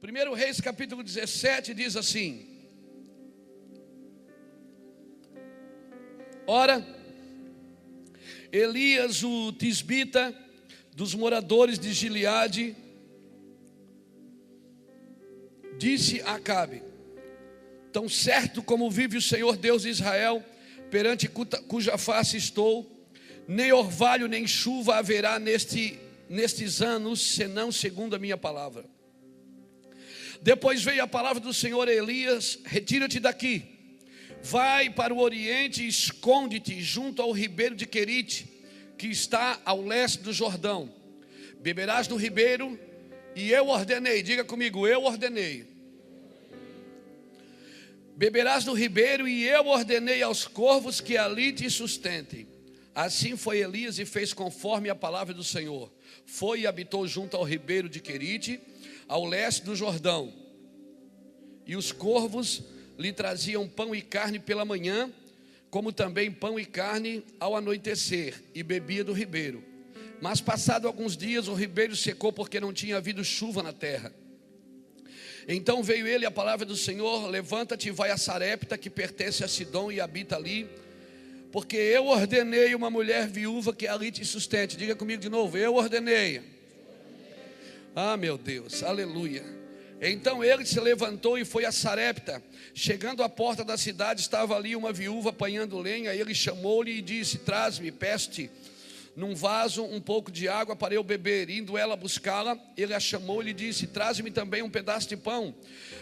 1 Reis capítulo 17 diz assim: Ora, Elias o tisbita dos moradores de Gileade disse a Acabe: Tão certo como vive o Senhor Deus de Israel, perante cuja face estou, nem orvalho nem chuva haverá neste, nestes anos, senão segundo a minha palavra. Depois veio a palavra do Senhor a Elias: Retira-te daqui, vai para o oriente e esconde-te junto ao ribeiro de Querite, que está ao leste do Jordão. Beberás do ribeiro, e eu ordenei, diga comigo, eu ordenei. Beberás do ribeiro, e eu ordenei aos corvos que ali te sustentem. Assim foi Elias e fez conforme a palavra do Senhor. Foi e habitou junto ao ribeiro de Querite ao leste do Jordão. E os corvos lhe traziam pão e carne pela manhã, como também pão e carne ao anoitecer, e bebia do ribeiro. Mas passado alguns dias o ribeiro secou porque não tinha havido chuva na terra. Então veio ele a palavra do Senhor: Levanta-te e vai a Sarepta, que pertence a Sidom e habita ali, porque eu ordenei uma mulher viúva que ali te sustente. Diga comigo de novo: Eu ordenei ah, meu Deus, aleluia. Então ele se levantou e foi a Sarepta. Chegando à porta da cidade, estava ali uma viúva apanhando lenha. Ele chamou-lhe e disse: Traz-me, peste, num vaso um pouco de água para eu beber. Indo ela buscá-la, ele a chamou e disse: Traz-me também um pedaço de pão.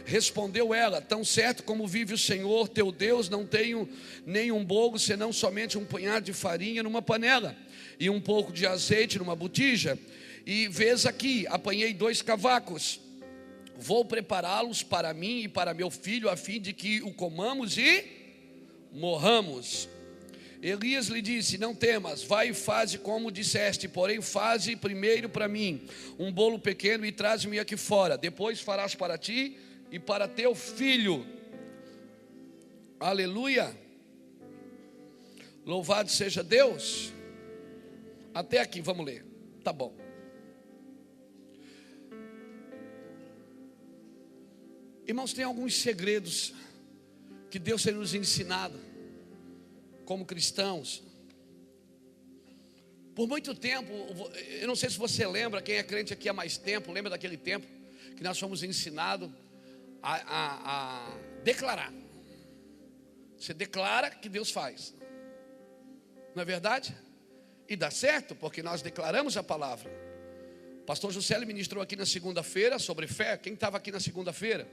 Respondeu ela: Tão certo como vive o Senhor teu Deus, não tenho nenhum bolo, senão somente um punhado de farinha numa panela e um pouco de azeite numa botija. E vês aqui, apanhei dois cavacos. Vou prepará-los para mim e para meu filho, a fim de que o comamos e morramos. Elias lhe disse: Não temas, vai e faze como disseste, porém faze primeiro para mim um bolo pequeno e traz-me aqui fora. Depois farás para ti e para teu filho. Aleluia. Louvado seja Deus. Até aqui, vamos ler. Tá bom. Irmãos, tem alguns segredos que Deus tem nos ensinado como cristãos. Por muito tempo, eu não sei se você lembra, quem é crente aqui há mais tempo, lembra daquele tempo que nós fomos ensinados a, a, a declarar. Você declara que Deus faz, não é verdade? E dá certo, porque nós declaramos a palavra. Pastor José ministrou aqui na segunda-feira sobre fé. Quem estava aqui na segunda-feira?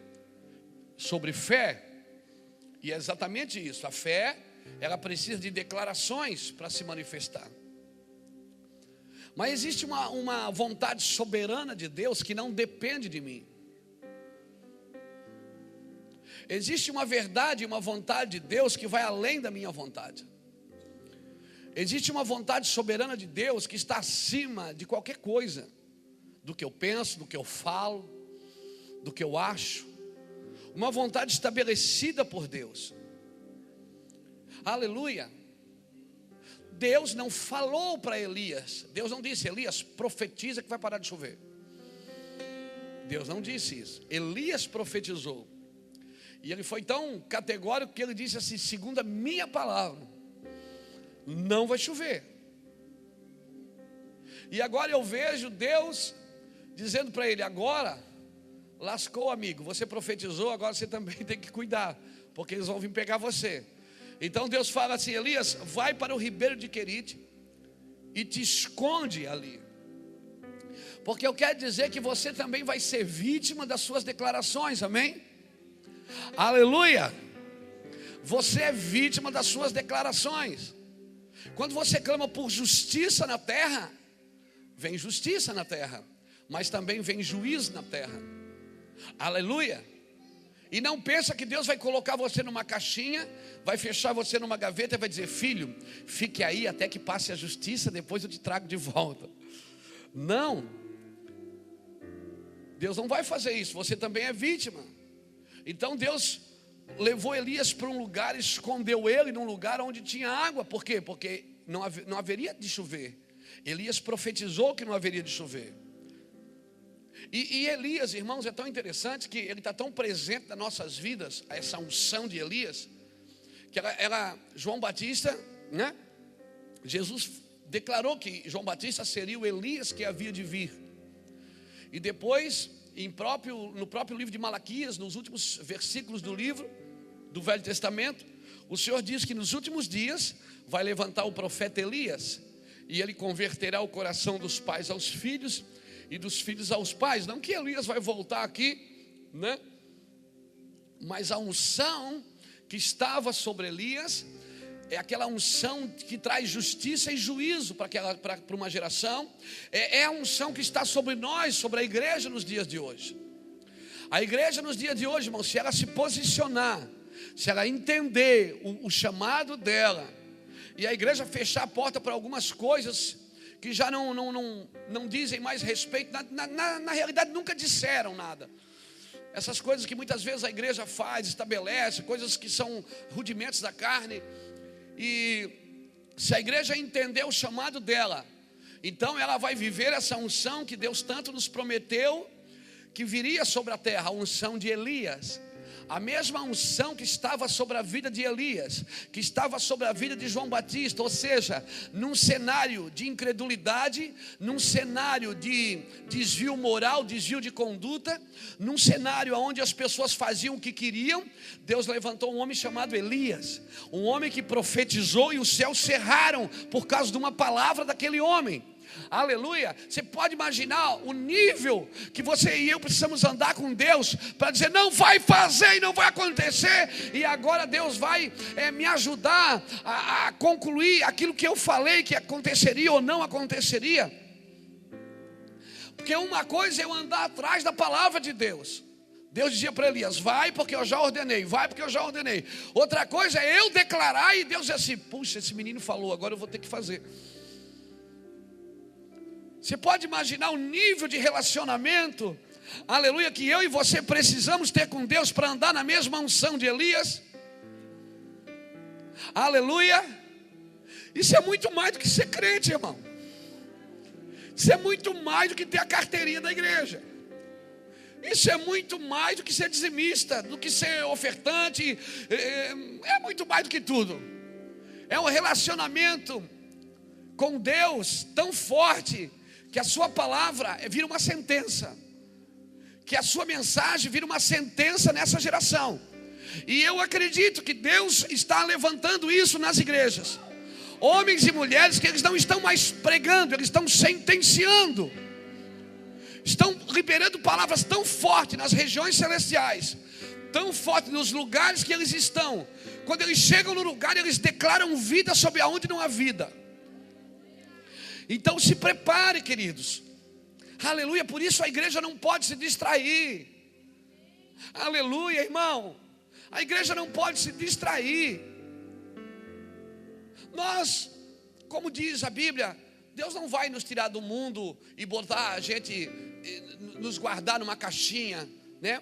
Sobre fé. E é exatamente isso. A fé, ela precisa de declarações para se manifestar. Mas existe uma, uma vontade soberana de Deus que não depende de mim. Existe uma verdade, uma vontade de Deus que vai além da minha vontade. Existe uma vontade soberana de Deus que está acima de qualquer coisa, do que eu penso, do que eu falo, do que eu acho uma vontade estabelecida por Deus. Aleluia. Deus não falou para Elias, Deus não disse, Elias, profetiza que vai parar de chover. Deus não disse isso. Elias profetizou. E ele foi tão categórico que ele disse assim: segundo a minha palavra, não vai chover. E agora eu vejo Deus dizendo para ele: agora lascou, amigo. Você profetizou, agora você também tem que cuidar, porque eles vão vir pegar você. Então Deus fala assim: Elias, vai para o ribeiro de Querite e te esconde ali. Porque eu quero dizer que você também vai ser vítima das suas declarações, amém? Aleluia! Você é vítima das suas declarações. Quando você clama por justiça na terra, vem justiça na terra, mas também vem juízo na terra. Aleluia. E não pensa que Deus vai colocar você numa caixinha, vai fechar você numa gaveta e vai dizer: "Filho, fique aí até que passe a justiça, depois eu te trago de volta". Não. Deus não vai fazer isso, você também é vítima. Então Deus levou Elias para um lugar, escondeu ele num lugar onde tinha água. Por quê? Porque não, haveria de chover. Elias profetizou que não haveria de chover. E, e Elias, irmãos, é tão interessante que ele está tão presente nas nossas vidas, essa unção de Elias, que ela, ela, João Batista, né? Jesus declarou que João Batista seria o Elias que havia de vir. E depois, próprio, no próprio livro de Malaquias, nos últimos versículos do livro do Velho Testamento, o Senhor diz que nos últimos dias vai levantar o profeta Elias, e ele converterá o coração dos pais aos filhos e dos filhos aos pais. Não que Elias vai voltar aqui, né? Mas a unção que estava sobre Elias é aquela unção que traz justiça e juízo para, aquela, para, para uma geração, é, é a unção que está sobre nós, sobre a igreja nos dias de hoje. A igreja nos dias de hoje, irmão, se ela se posicionar, se ela entender o, o chamado dela, e a igreja fechar a porta para algumas coisas que já não, não, não, não dizem mais respeito, na, na, na realidade nunca disseram nada. Essas coisas que muitas vezes a igreja faz, estabelece, coisas que são rudimentos da carne. E se a igreja entender o chamado dela, então ela vai viver essa unção que Deus tanto nos prometeu que viria sobre a terra, a unção de Elias a mesma unção que estava sobre a vida de Elias, que estava sobre a vida de João Batista, ou seja, num cenário de incredulidade, num cenário de desvio moral, desvio de conduta, num cenário onde as pessoas faziam o que queriam, Deus levantou um homem chamado Elias, um homem que profetizou e os céus cerraram por causa de uma palavra daquele homem. Aleluia. Você pode imaginar o nível que você e eu precisamos andar com Deus para dizer: não vai fazer e não vai acontecer, e agora Deus vai é, me ajudar a, a concluir aquilo que eu falei que aconteceria ou não aconteceria. Porque uma coisa é eu andar atrás da palavra de Deus. Deus dizia para Elias: Vai porque eu já ordenei, vai porque eu já ordenei. Outra coisa é eu declarar e Deus diz assim: Puxa, esse menino falou, agora eu vou ter que fazer. Você pode imaginar o nível de relacionamento, aleluia, que eu e você precisamos ter com Deus para andar na mesma unção de Elias? Aleluia. Isso é muito mais do que ser crente, irmão. Isso é muito mais do que ter a carteirinha da igreja. Isso é muito mais do que ser dizimista, do que ser ofertante. É, é muito mais do que tudo. É um relacionamento com Deus tão forte que a sua palavra vira uma sentença, que a sua mensagem vira uma sentença nessa geração. E eu acredito que Deus está levantando isso nas igrejas. Homens e mulheres que eles não estão mais pregando, eles estão sentenciando. Estão liberando palavras tão fortes nas regiões celestiais, tão fortes nos lugares que eles estão. Quando eles chegam no lugar, eles declaram vida sobre aonde não há vida. Então se prepare, queridos. Aleluia, por isso a igreja não pode se distrair. Aleluia, irmão. A igreja não pode se distrair. Nós, como diz a Bíblia, Deus não vai nos tirar do mundo e botar a gente, nos guardar numa caixinha, né?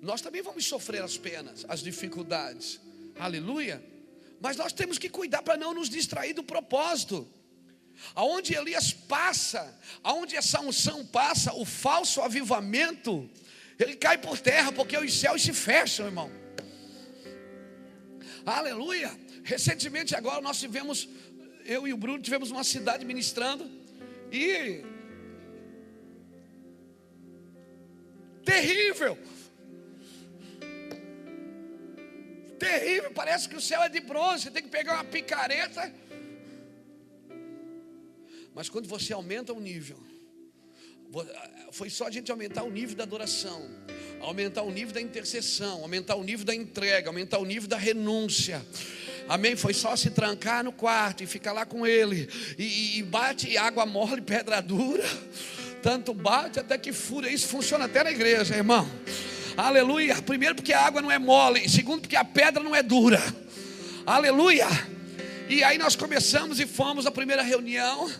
Nós também vamos sofrer as penas, as dificuldades. Aleluia. Mas nós temos que cuidar para não nos distrair do propósito. Aonde Elias passa, aonde essa unção passa, o falso avivamento, ele cai por terra, porque os céus se fecham, irmão. Aleluia. Recentemente agora nós tivemos, eu e o Bruno tivemos uma cidade ministrando e terrível. Terrível, parece que o céu é de bronze, tem que pegar uma picareta mas quando você aumenta o nível, foi só a gente aumentar o nível da adoração, aumentar o nível da intercessão, aumentar o nível da entrega, aumentar o nível da renúncia. Amém? Foi só se trancar no quarto e ficar lá com ele. E, e bate água mole, pedra dura. Tanto bate até que fura. Isso funciona até na igreja, irmão. Aleluia. Primeiro, porque a água não é mole. Segundo, porque a pedra não é dura. Aleluia. E aí nós começamos e fomos à primeira reunião.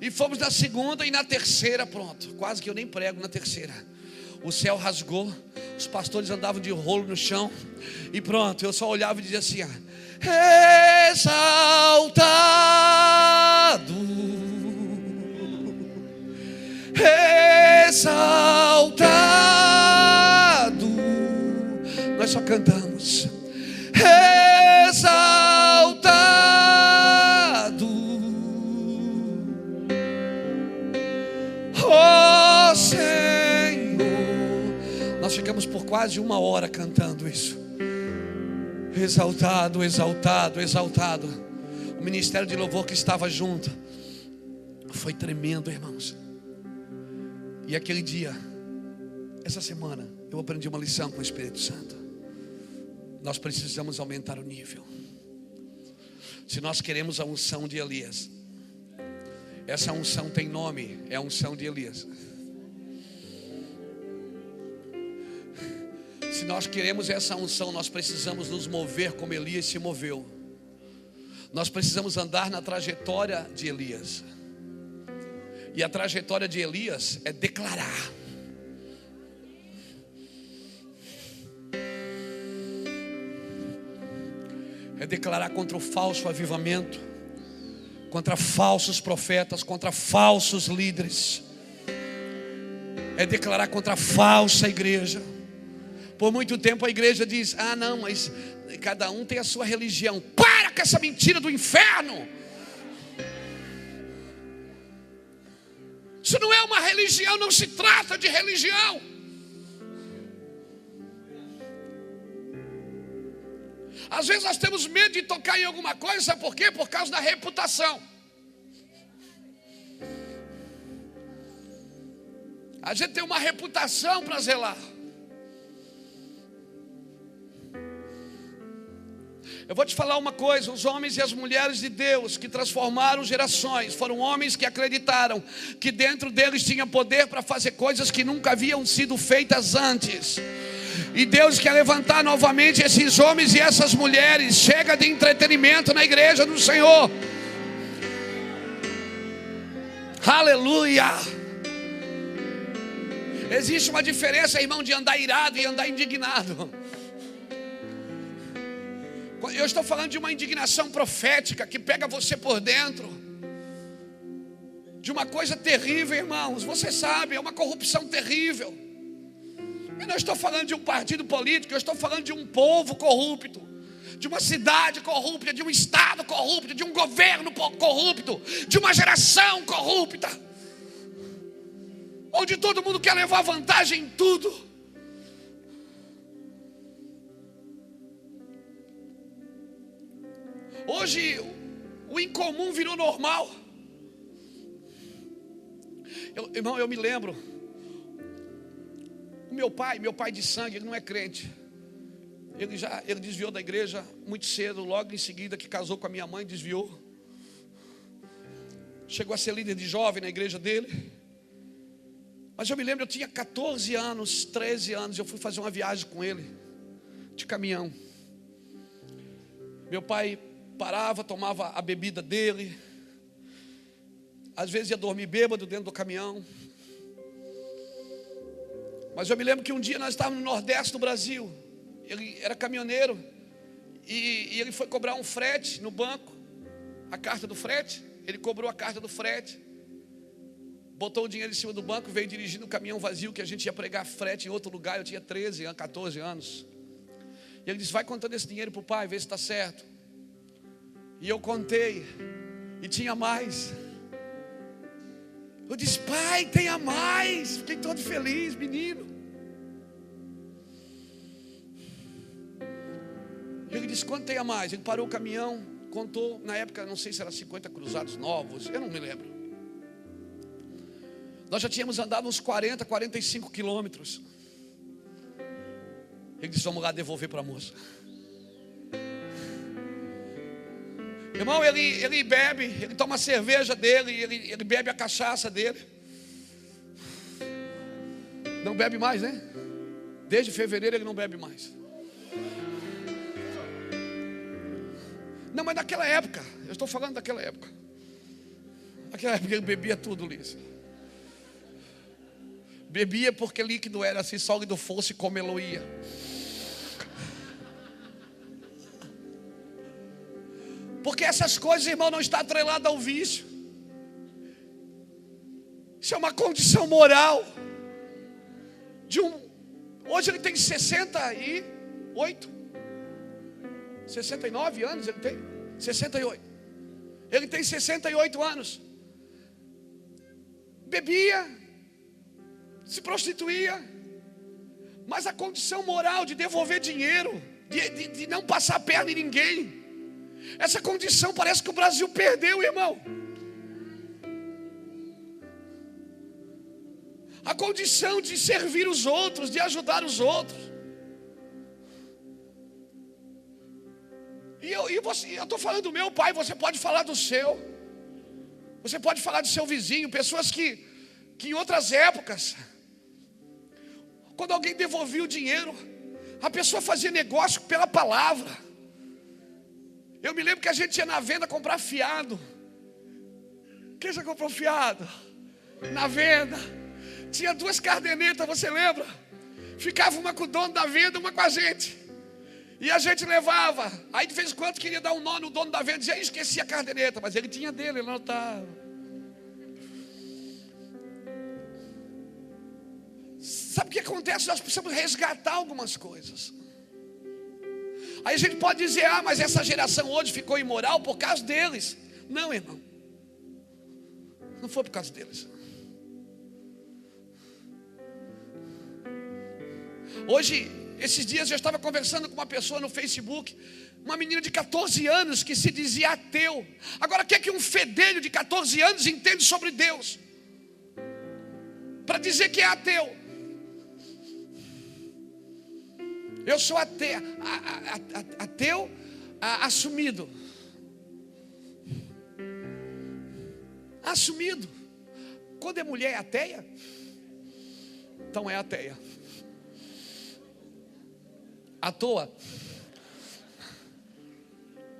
E fomos na segunda e na terceira, pronto. Quase que eu nem prego na terceira. O céu rasgou, os pastores andavam de rolo no chão, e pronto, eu só olhava e dizia assim: ah, exaltado, exaltado. Nós só cantamos, exaltado. Nós ficamos por quase uma hora cantando isso. Exaltado, exaltado, exaltado. O ministério de louvor que estava junto foi tremendo, irmãos. E aquele dia, essa semana, eu aprendi uma lição com o Espírito Santo. Nós precisamos aumentar o nível. Se nós queremos a unção de Elias, essa unção tem nome, é a unção de Elias. Se nós queremos essa unção, nós precisamos nos mover como Elias se moveu. Nós precisamos andar na trajetória de Elias. E a trajetória de Elias é declarar. é declarar contra o falso avivamento, contra falsos profetas, contra falsos líderes, é declarar contra a falsa igreja. Por muito tempo a igreja diz: ah, não, mas cada um tem a sua religião. Para com essa mentira do inferno. Isso não é uma religião, não se trata de religião. Às vezes nós temos medo de tocar em alguma coisa, sabe por quê? Por causa da reputação. A gente tem uma reputação para zelar. Eu vou te falar uma coisa: os homens e as mulheres de Deus que transformaram gerações foram homens que acreditaram que dentro deles tinha poder para fazer coisas que nunca haviam sido feitas antes. E Deus quer levantar novamente esses homens e essas mulheres. Chega de entretenimento na igreja do Senhor. Aleluia. Existe uma diferença, irmão, de andar irado e andar indignado. Eu estou falando de uma indignação profética que pega você por dentro. De uma coisa terrível, irmãos. Você sabe, é uma corrupção terrível. Eu não estou falando de um partido político, eu estou falando de um povo corrupto, de uma cidade corrupta, de um estado corrupto, de um governo corrupto, de uma geração corrupta, onde todo mundo quer levar vantagem em tudo. Hoje o incomum virou normal. Eu, irmão, eu me lembro o meu pai, meu pai de sangue, ele não é crente. Ele já ele desviou da igreja muito cedo, logo em seguida que casou com a minha mãe, desviou. Chegou a ser líder de jovem na igreja dele. Mas eu me lembro, eu tinha 14 anos, 13 anos, eu fui fazer uma viagem com ele, de caminhão. Meu pai parava, tomava a bebida dele. Às vezes ia dormir bêbado dentro do caminhão. Mas eu me lembro que um dia nós estávamos no Nordeste do Brasil. Ele era caminhoneiro. E, e ele foi cobrar um frete no banco. A carta do frete. Ele cobrou a carta do frete. Botou o dinheiro em cima do banco. Veio dirigindo o caminhão vazio. Que a gente ia pregar frete em outro lugar. Eu tinha 13, 14 anos. E ele disse: Vai contando esse dinheiro para o pai, vê se está certo. E eu contei. E tinha mais. Eu disse, pai, tenha mais. Fiquei todo feliz, menino. Ele disse, quanto tenha mais? Ele parou o caminhão, contou, na época, não sei se era 50 cruzados novos, eu não me lembro. Nós já tínhamos andado uns 40, 45 quilômetros. Ele disse, vamos lá devolver para a moça. Irmão, ele, ele bebe, ele toma a cerveja dele, ele, ele bebe a cachaça dele. Não bebe mais, né? Desde fevereiro ele não bebe mais. Não, mas naquela época, eu estou falando daquela época. Naquela época ele bebia tudo, Liz. Bebia porque líquido era, se sólido fosse, como ele ia. Porque essas coisas, irmão, não está atrelada ao vício. Isso é uma condição moral. De um, hoje ele tem 68 68. 69 anos ele tem. 68. Ele tem 68 anos. Bebia, se prostituía, mas a condição moral de devolver dinheiro, de, de, de não passar perna em ninguém, essa condição parece que o Brasil perdeu, irmão. A condição de servir os outros, de ajudar os outros. E eu estou falando do meu pai, você pode falar do seu. Você pode falar do seu vizinho, pessoas que, que em outras épocas, quando alguém devolvia o dinheiro, a pessoa fazia negócio pela palavra. Eu me lembro que a gente ia na venda comprar fiado. Quem já comprou fiado? Na venda. Tinha duas cardenetas, você lembra? Ficava uma com o dono da venda, uma com a gente. E a gente levava. Aí de vez em quando queria dar um nó no dono da venda, dizia, esqueci a caderneta, mas ele tinha dele, ele não. Sabe o que acontece? Nós precisamos resgatar algumas coisas. Aí a gente pode dizer, ah, mas essa geração hoje ficou imoral por causa deles. Não, irmão. Não foi por causa deles. Hoje esses dias eu estava conversando com uma pessoa no Facebook, uma menina de 14 anos que se dizia ateu. Agora, o que é que um fedelho de 14 anos entende sobre Deus? Para dizer que é ateu. Eu sou ateu, assumido. Assumido. Quando é mulher é ateia, então é ateia à toa.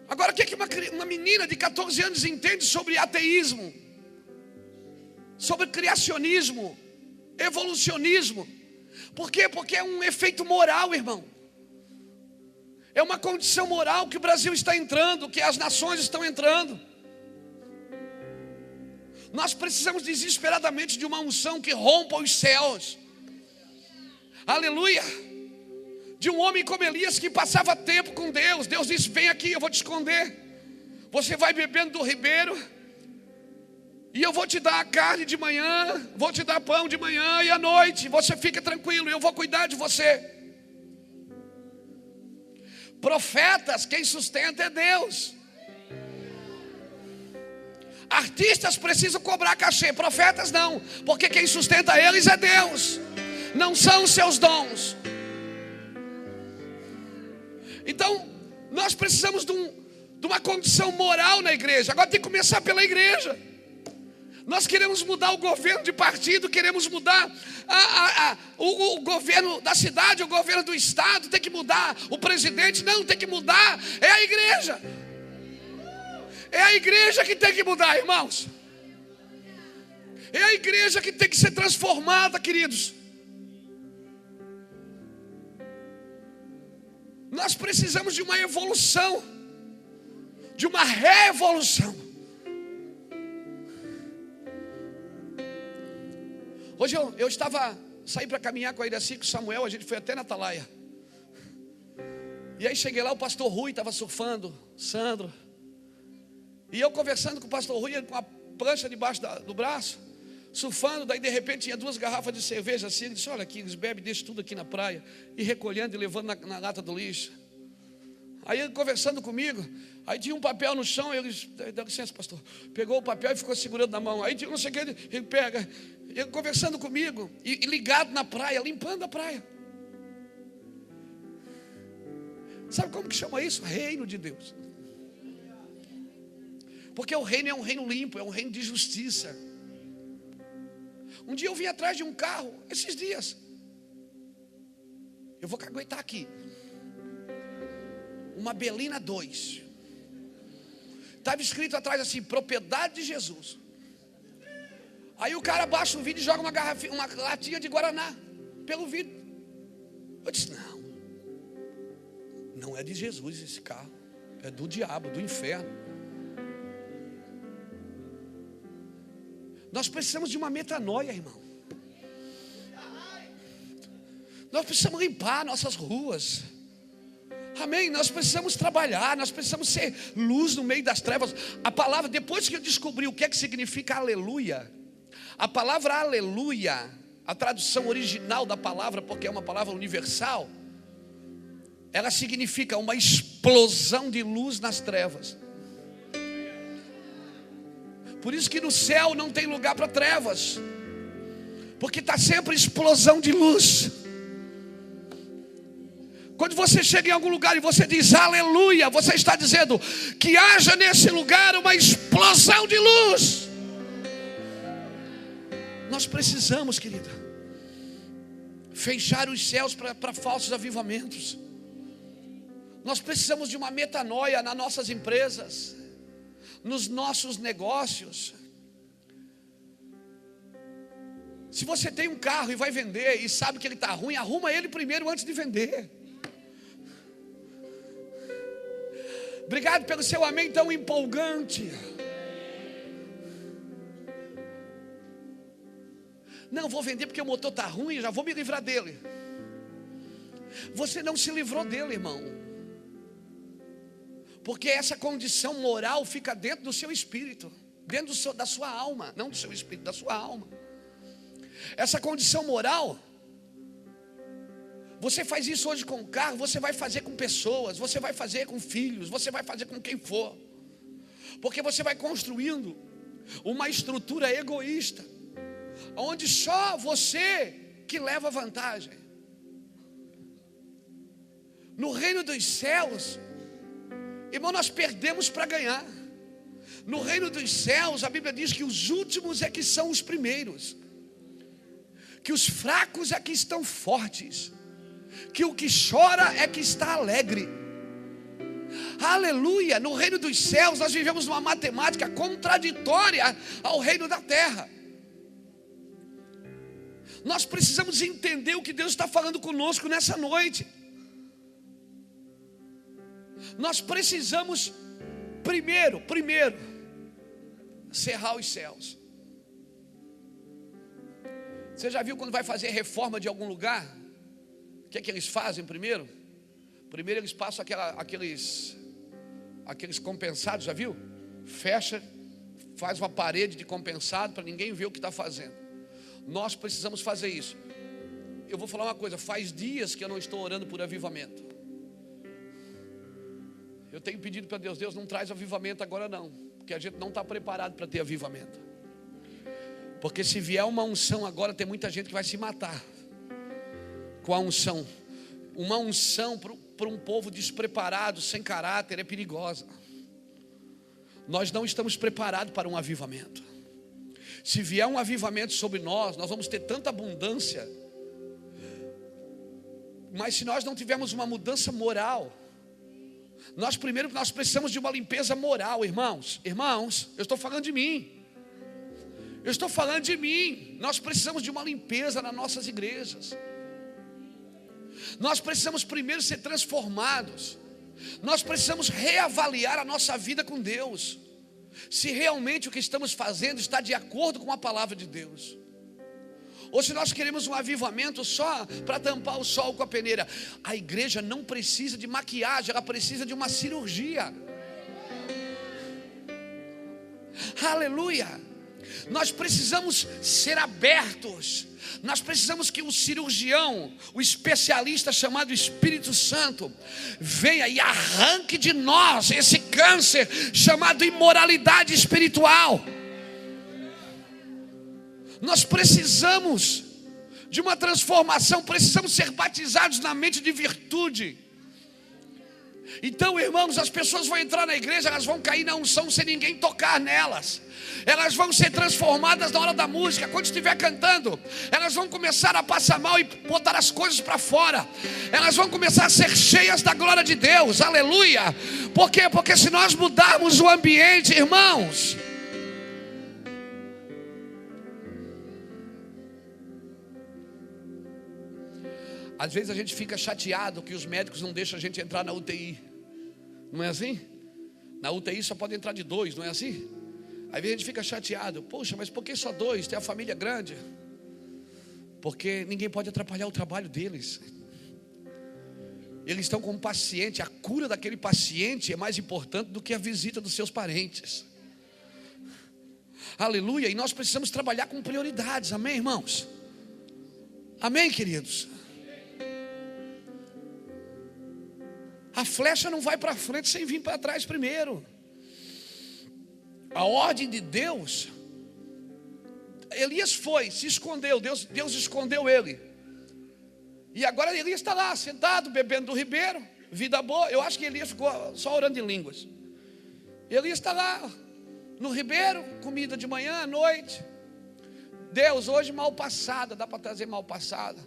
Agora, o que, é que uma, uma menina de 14 anos entende sobre ateísmo, sobre criacionismo, evolucionismo? Por quê? Porque é um efeito moral, irmão. É uma condição moral que o Brasil está entrando, que as nações estão entrando. Nós precisamos desesperadamente de uma unção que rompa os céus. Aleluia de um homem como Elias que passava tempo com Deus. Deus disse: Vem aqui, eu vou te esconder. Você vai bebendo do ribeiro, e eu vou te dar a carne de manhã, vou te dar pão de manhã e à noite. Você fica tranquilo, eu vou cuidar de você. Profetas, quem sustenta é Deus. Artistas precisam cobrar cachê, profetas não, porque quem sustenta eles é Deus, não são seus dons. Então, nós precisamos de, um, de uma condição moral na igreja. Agora tem que começar pela igreja. Nós queremos mudar o governo de partido, queremos mudar a, a, a, o, o, governo da cidade, o governo do estado, tem que mudar o presidente. Não, tem que mudar, é a igreja. É a igreja que tem que mudar, irmãos. É a igreja que tem que ser transformada, queridos. Nós precisamos de uma evolução, de uma revolução. Hoje eu, eu estava, saí para caminhar com a Iraci, com o Samuel, a gente foi até na Atalaia. E aí cheguei lá, o pastor Rui estava surfando, Sandro. E eu conversando com o pastor Rui, com a prancha debaixo da, do braço surfando, daí de repente tinha duas garrafas de cerveja assim, ele disse, olha aqui, eles bebem, deixam tudo aqui na praia, e recolhendo e levando na, na lata do lixo. Aí ele conversando comigo, aí tinha um papel no chão, ele dá licença, pastor, pegou o papel e ficou segurando na mão, aí tinha não sei o que, ele, pega, ele conversando comigo, e, e ligado na praia, limpando a praia. Sabe como que chama isso? Reino de Deus. Porque o reino é um reino limpo, é um reino de justiça. Um dia eu vim atrás de um carro, esses dias. Eu vou aguentar aqui. Uma Belina 2. Estava escrito atrás assim: propriedade de Jesus. Aí o cara baixa o vídeo e joga uma garrafinha, uma latinha de Guaraná pelo vidro. Eu disse: não, não é de Jesus esse carro, é do diabo, do inferno. Nós precisamos de uma metanoia, irmão. Nós precisamos limpar nossas ruas. Amém? Nós precisamos trabalhar, nós precisamos ser luz no meio das trevas. A palavra, depois que eu descobri o que é que significa aleluia, a palavra aleluia, a tradução original da palavra, porque é uma palavra universal, ela significa uma explosão de luz nas trevas. Por isso que no céu não tem lugar para trevas, porque está sempre explosão de luz. Quando você chega em algum lugar e você diz aleluia, você está dizendo que haja nesse lugar uma explosão de luz. Nós precisamos, querida, fechar os céus para falsos avivamentos. Nós precisamos de uma metanoia nas nossas empresas, nos nossos negócios. Se você tem um carro e vai vender e sabe que ele está ruim, arruma ele primeiro antes de vender. Obrigado pelo seu amém tão empolgante. Não, vou vender porque o motor está ruim, já vou me livrar dele. Você não se livrou dele, irmão. Porque essa condição moral fica dentro do seu espírito, dentro seu, da sua alma, não do seu espírito, da sua alma. Essa condição moral você faz isso hoje com o carro, você vai fazer com pessoas, você vai fazer com filhos, você vai fazer com quem for. Porque você vai construindo uma estrutura egoísta, onde só você que leva vantagem. No reino dos céus, irmão, nós perdemos para ganhar. No reino dos céus, a Bíblia diz que os últimos é que são os primeiros, que os fracos é que estão fortes que o que chora é que está alegre. Aleluia! No reino dos céus nós vivemos uma matemática contraditória ao reino da terra. Nós precisamos entender o que Deus está falando conosco nessa noite. Nós precisamos, primeiro, primeiro, cerrar os céus. Você já viu quando vai fazer reforma de algum lugar? O que é que eles fazem primeiro? Primeiro eles passam aquela, aqueles, aqueles compensados, já viu? Fecha, faz uma parede de compensado para ninguém ver o que está fazendo. Nós precisamos fazer isso. Eu vou falar uma coisa: faz dias que eu não estou orando por avivamento. Eu tenho pedido para Deus, Deus não traz avivamento agora não, porque a gente não está preparado para ter avivamento. Porque se vier uma unção agora, tem muita gente que vai se matar com a unção. Uma unção para um povo despreparado, sem caráter, é perigosa. Nós não estamos preparados para um avivamento. Se vier um avivamento sobre nós, nós vamos ter tanta abundância. Mas se nós não tivermos uma mudança moral, nós primeiro nós precisamos de uma limpeza moral, irmãos. Irmãos, eu estou falando de mim. Eu estou falando de mim. Nós precisamos de uma limpeza nas nossas igrejas. Nós precisamos primeiro ser transformados. Nós precisamos reavaliar a nossa vida com Deus. Se realmente o que estamos fazendo está de acordo com a palavra de Deus. Ou se nós queremos um avivamento só para tampar o sol com a peneira. A igreja não precisa de maquiagem, ela precisa de uma cirurgia. Aleluia. Nós precisamos ser abertos nós precisamos que o cirurgião, o especialista chamado Espírito Santo, venha e arranque de nós esse câncer chamado imoralidade espiritual. Nós precisamos de uma transformação, precisamos ser batizados na mente de virtude. Então, irmãos, as pessoas vão entrar na igreja, elas vão cair na unção sem ninguém tocar nelas. Elas vão ser transformadas na hora da música, quando estiver cantando. Elas vão começar a passar mal e botar as coisas para fora. Elas vão começar a ser cheias da glória de Deus. Aleluia. Por quê? Porque se nós mudarmos o ambiente, irmãos, Às vezes a gente fica chateado que os médicos não deixam a gente entrar na UTI. Não é assim? Na UTI só pode entrar de dois, não é assim? Aí a gente fica chateado. Poxa, mas por que só dois? Tem a família grande. Porque ninguém pode atrapalhar o trabalho deles. Eles estão com um paciente, a cura daquele paciente é mais importante do que a visita dos seus parentes. Aleluia, e nós precisamos trabalhar com prioridades, amém, irmãos? Amém, queridos? A flecha não vai para frente sem vir para trás primeiro. A ordem de Deus, Elias foi, se escondeu, Deus, Deus escondeu ele. E agora Elias está lá, sentado, bebendo do ribeiro, vida boa. Eu acho que Elias ficou só orando em línguas. Elias está lá, no ribeiro, comida de manhã, à noite. Deus, hoje mal passada, dá para trazer mal passada.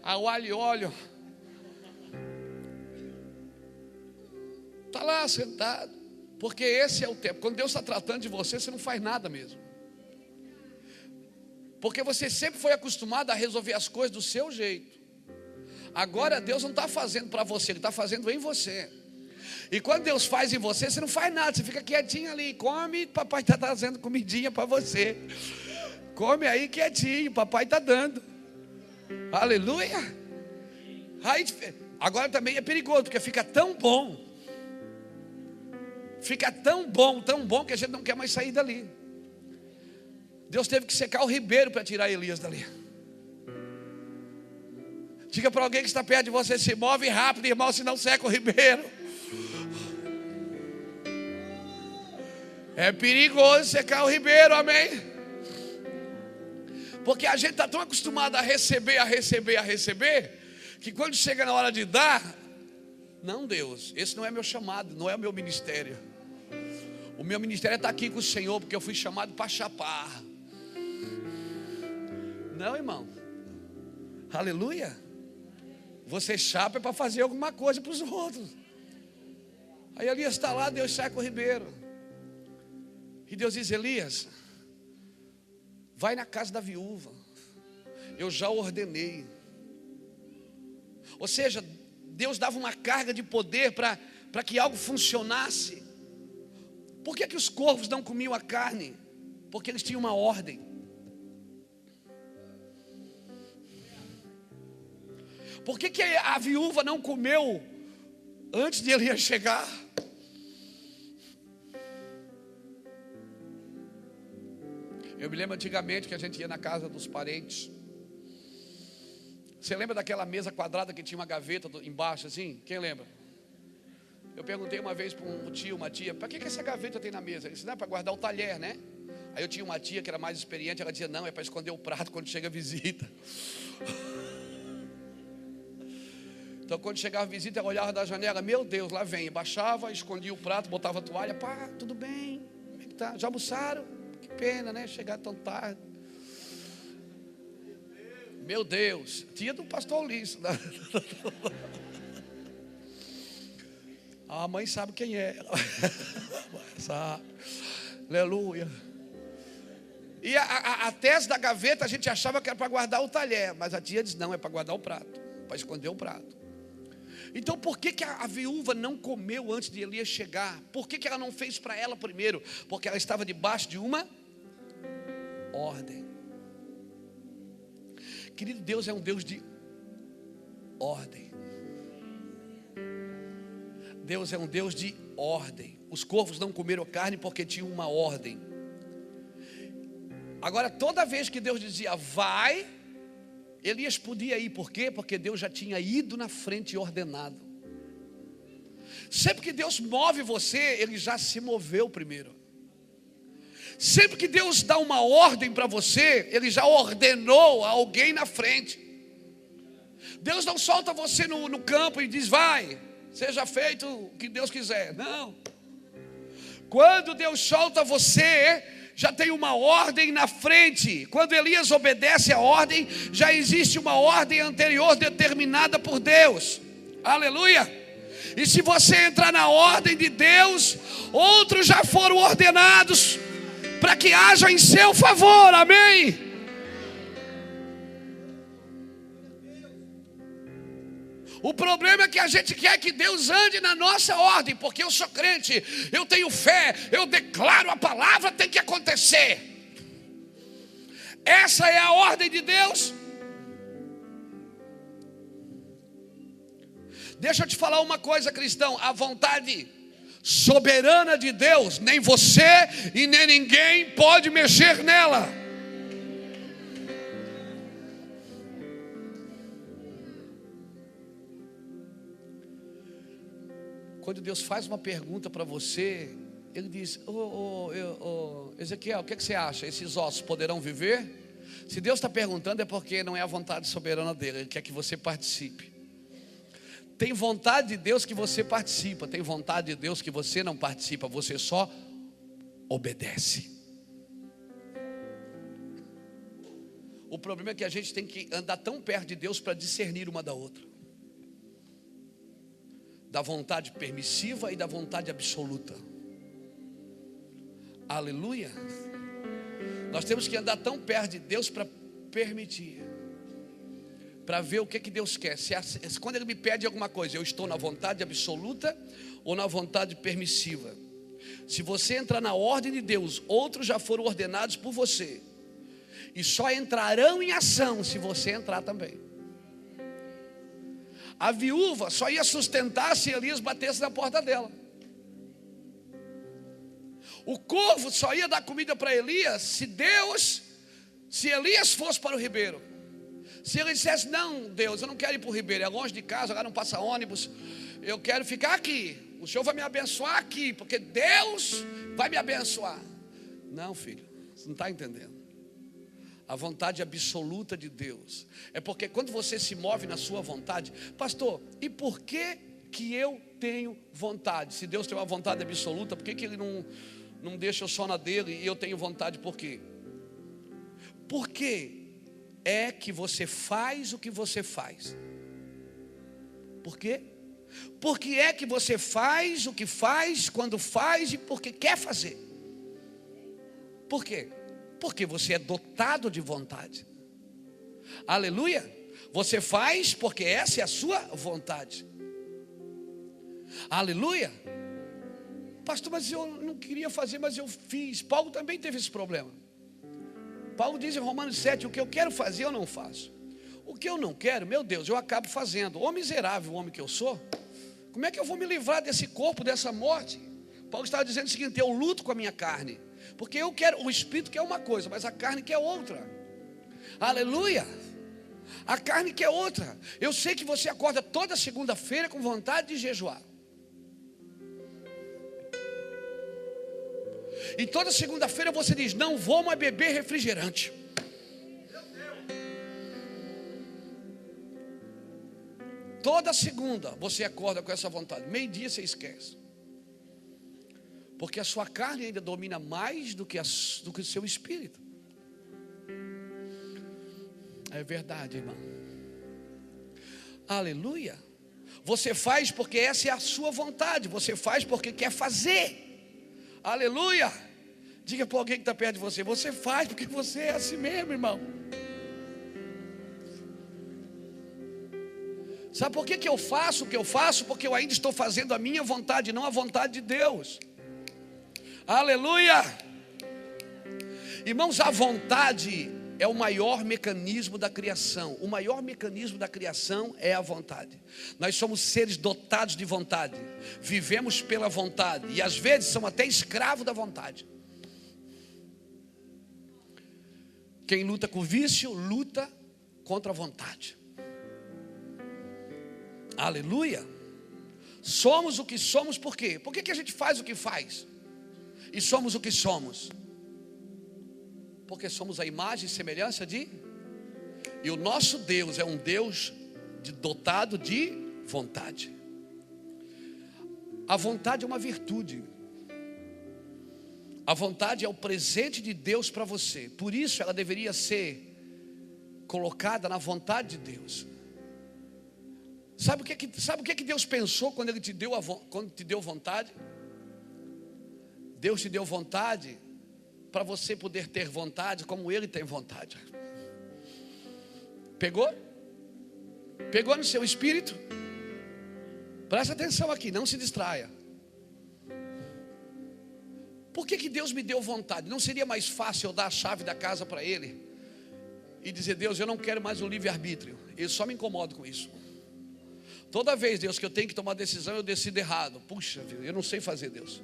Ao alho e óleo. Está lá sentado. Porque esse é o tempo. Quando Deus está tratando de você, você não faz nada mesmo. Porque você sempre foi acostumado a resolver as coisas do seu jeito. Agora Deus não está fazendo para você, Ele está fazendo em você. E quando Deus faz em você, você não faz nada, você fica quietinho ali, come, papai está trazendo comidinha para você. Come aí quietinho, papai está dando. Aleluia. Aí, agora também é perigoso, porque fica tão bom. Fica tão bom, tão bom que a gente não quer mais sair dali. Deus teve que secar o ribeiro para tirar Elias dali. Diga para alguém que está perto de você: se move rápido, irmão, senão seca o ribeiro. É perigoso secar o ribeiro, amém? Porque a gente está tão acostumado a receber, a receber, a receber, que quando chega na hora de dar, não, Deus, esse não é meu chamado, não é o meu ministério. O meu ministério é estar aqui com o Senhor, porque eu fui chamado para chapar. Não, irmão. Aleluia. Você chapa é para fazer alguma coisa para os outros. Aí Elias está lá, Deus sai com o ribeiro. E Deus diz: Elias, vai na casa da viúva. Eu já ordenei. Ou seja, Deus dava uma carga de poder para que algo funcionasse. Por que, que os corvos não comiam a carne? Porque eles tinham uma ordem. Por que, que a viúva não comeu antes de Elias chegar? Eu me lembro antigamente que a gente ia na casa dos parentes. Você lembra daquela mesa quadrada que tinha uma gaveta embaixo assim? Quem lembra? Eu perguntei uma vez para um tio, uma tia, para que, que essa gaveta tem na mesa? Ele disse, não, é para guardar o talher, né? Aí eu tinha uma tia que era mais experiente, ela dizia, não, é para esconder o prato quando chega a visita. Então, quando chegava a visita, ela olhava da janela, meu Deus, lá vem. Baixava, escondia o prato, botava a toalha, pá, tudo bem, como é que tá? Já almoçaram? Que pena, né? Chegar tão tarde. Meu Deus, tia do pastor Ulisses. Né? A mãe sabe quem é. sabe. Aleluia. E a, a, a, tese da gaveta a gente achava que era para guardar o talher, mas a tia diz: não, é para guardar o prato, para esconder o prato. Então por que, que a, a viúva não comeu antes de Elias chegar? Por que, que ela não fez para ela primeiro? Porque ela estava debaixo de uma ordem. Querido, Deus é um Deus de ordem. Deus é um Deus de ordem. Os corvos não comeram carne porque tinham uma ordem. Agora, toda vez que Deus dizia vai, Elias podia ir, por quê? Porque Deus já tinha ido na frente e ordenado. Sempre que Deus move você, Ele já se moveu primeiro. Sempre que Deus dá uma ordem para você, Ele já ordenou a alguém na frente. Deus não solta você no, no campo e diz, vai, seja feito o que Deus quiser. Não. Quando Deus solta você, já tem uma ordem na frente. Quando Elias obedece a ordem, já existe uma ordem anterior determinada por Deus. Aleluia. E se você entrar na ordem de Deus, outros já foram ordenados para que haja em seu favor. Amém. O problema é que a gente quer que Deus ande na nossa ordem, porque eu sou crente, eu tenho fé, eu declaro a palavra, tem que acontecer. Essa é a ordem de Deus. Deixa eu te falar uma coisa, cristão: a vontade soberana de Deus, nem você e nem ninguém pode mexer nela. Quando Deus faz uma pergunta para você, Ele diz: oh, oh, oh, Ezequiel, o que, é que você acha? Esses ossos poderão viver? Se Deus está perguntando, é porque não é a vontade soberana dele, Ele quer que você participe. Tem vontade de Deus que você participa, tem vontade de Deus que você não participa, você só obedece. O problema é que a gente tem que andar tão perto de Deus para discernir uma da outra. Da vontade permissiva e da vontade absoluta. Aleluia. Nós temos que andar tão perto de Deus para permitir para ver o que, que Deus quer. Se, quando Ele me pede alguma coisa, eu estou na vontade absoluta ou na vontade permissiva. Se você entrar na ordem de Deus, outros já foram ordenados por você, e só entrarão em ação se você entrar também. A viúva só ia sustentar se Elias batesse na porta dela. O corvo só ia dar comida para Elias se Deus, se Elias fosse para o ribeiro. Se ele dissesse, não, Deus, eu não quero ir para o Ribeiro, é longe de casa, agora não passa ônibus, eu quero ficar aqui. O Senhor vai me abençoar aqui, porque Deus vai me abençoar. Não, filho, você não está entendendo. A vontade absoluta de Deus. É porque quando você se move na sua vontade, pastor, e por que que eu tenho vontade? Se Deus tem uma vontade absoluta, por que, que Ele não, não deixa eu só na dele e eu tenho vontade por quê? Por quê? É que você faz o que você faz. Por quê? Porque é que você faz o que faz quando faz e porque quer fazer. Por quê? Porque você é dotado de vontade. Aleluia! Você faz porque essa é a sua vontade. Aleluia! Pastor, mas eu não queria fazer, mas eu fiz. Paulo também teve esse problema. Paulo diz em Romanos 7: o que eu quero fazer eu não faço. O que eu não quero, meu Deus, eu acabo fazendo. Ô miserável homem que eu sou, como é que eu vou me livrar desse corpo, dessa morte? Paulo estava dizendo o seguinte: eu luto com a minha carne, porque eu quero, o espírito quer uma coisa, mas a carne quer outra. Aleluia! A carne quer outra. Eu sei que você acorda toda segunda-feira com vontade de jejuar. E toda segunda-feira você diz: Não vou mais beber refrigerante. Toda segunda você acorda com essa vontade. Meio-dia você esquece. Porque a sua carne ainda domina mais do que, a, do que o seu espírito. É verdade, irmão. Aleluia. Você faz porque essa é a sua vontade. Você faz porque quer fazer. Aleluia. Diga para alguém que está perto de você: você faz porque você é assim mesmo, irmão. Sabe por que, que eu faço o que eu faço? Porque eu ainda estou fazendo a minha vontade, não a vontade de Deus. Aleluia! Irmãos, a vontade é o maior mecanismo da criação. O maior mecanismo da criação é a vontade. Nós somos seres dotados de vontade, vivemos pela vontade e às vezes somos até escravos da vontade. Quem luta com vício, luta contra a vontade. Aleluia. Somos o que somos por quê? Por que, que a gente faz o que faz? E somos o que somos? Porque somos a imagem e semelhança de. E o nosso Deus é um Deus de, dotado de vontade. A vontade é uma virtude. A vontade é o presente de Deus para você. Por isso ela deveria ser colocada na vontade de Deus. Sabe o que, que, sabe o que, que Deus pensou quando Ele te deu, a, quando te deu vontade? Deus te deu vontade para você poder ter vontade como Ele tem vontade. Pegou? Pegou no seu espírito? Presta atenção aqui, não se distraia. Por que, que Deus me deu vontade? Não seria mais fácil eu dar a chave da casa para Ele e dizer: Deus, eu não quero mais o livre-arbítrio. Eu só me incomodo com isso. Toda vez, Deus, que eu tenho que tomar decisão, eu decido errado. Puxa eu não sei fazer, Deus.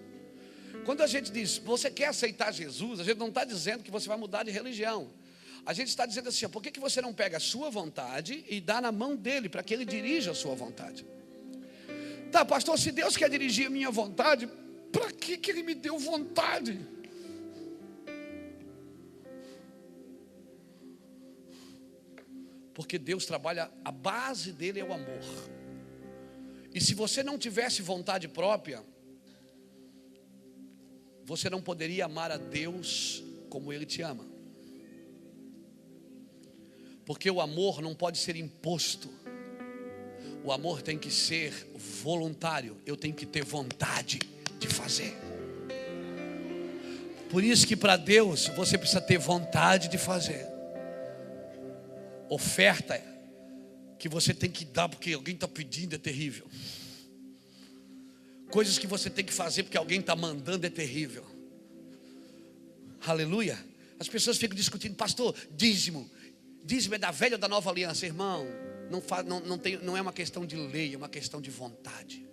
Quando a gente diz, você quer aceitar Jesus, a gente não está dizendo que você vai mudar de religião. A gente está dizendo assim, por que, que você não pega a sua vontade e dá na mão dele para que ele dirija a sua vontade? Tá, pastor, se Deus quer dirigir a minha vontade, para que, que ele me deu vontade? Porque Deus trabalha, a base dele é o amor. E se você não tivesse vontade própria, você não poderia amar a Deus como Ele te ama. Porque o amor não pode ser imposto. O amor tem que ser voluntário. Eu tenho que ter vontade de fazer. Por isso que para Deus você precisa ter vontade de fazer. Oferta que você tem que dar porque alguém está pedindo é terrível. Coisas que você tem que fazer porque alguém está mandando é terrível. Aleluia. As pessoas ficam discutindo, pastor, dízimo. Dízimo é da velha ou da nova aliança, irmão. Não, não, não, tem, não é uma questão de lei, é uma questão de vontade.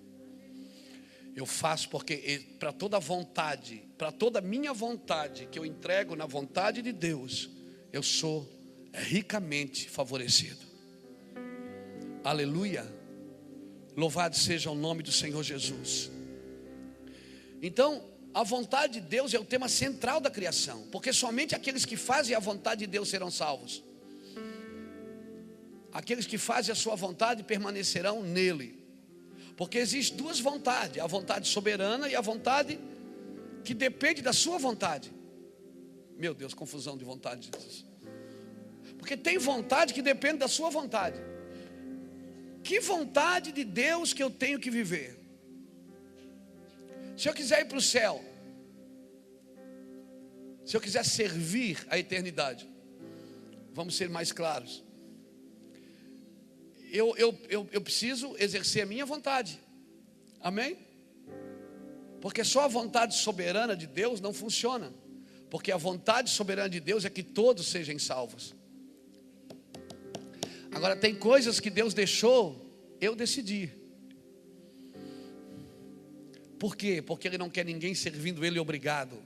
Eu faço porque para toda vontade, para toda minha vontade que eu entrego na vontade de Deus, eu sou ricamente favorecido. Aleluia. Louvado seja o nome do Senhor Jesus. Então, a vontade de Deus é o tema central da criação, porque somente aqueles que fazem a vontade de Deus serão salvos. Aqueles que fazem a sua vontade permanecerão nele. Porque existem duas vontades: a vontade soberana e a vontade que depende da sua vontade. Meu Deus, confusão de vontade, Jesus. Porque tem vontade que depende da sua vontade. Que vontade de Deus que eu tenho que viver? Se eu quiser ir para o céu, se eu quiser servir a eternidade, vamos ser mais claros. Eu, eu, eu, eu preciso exercer a minha vontade, amém? Porque só a vontade soberana de Deus não funciona, porque a vontade soberana de Deus é que todos sejam salvos. Agora, tem coisas que Deus deixou eu decidi. Por quê? Porque Ele não quer ninguém servindo Ele obrigado.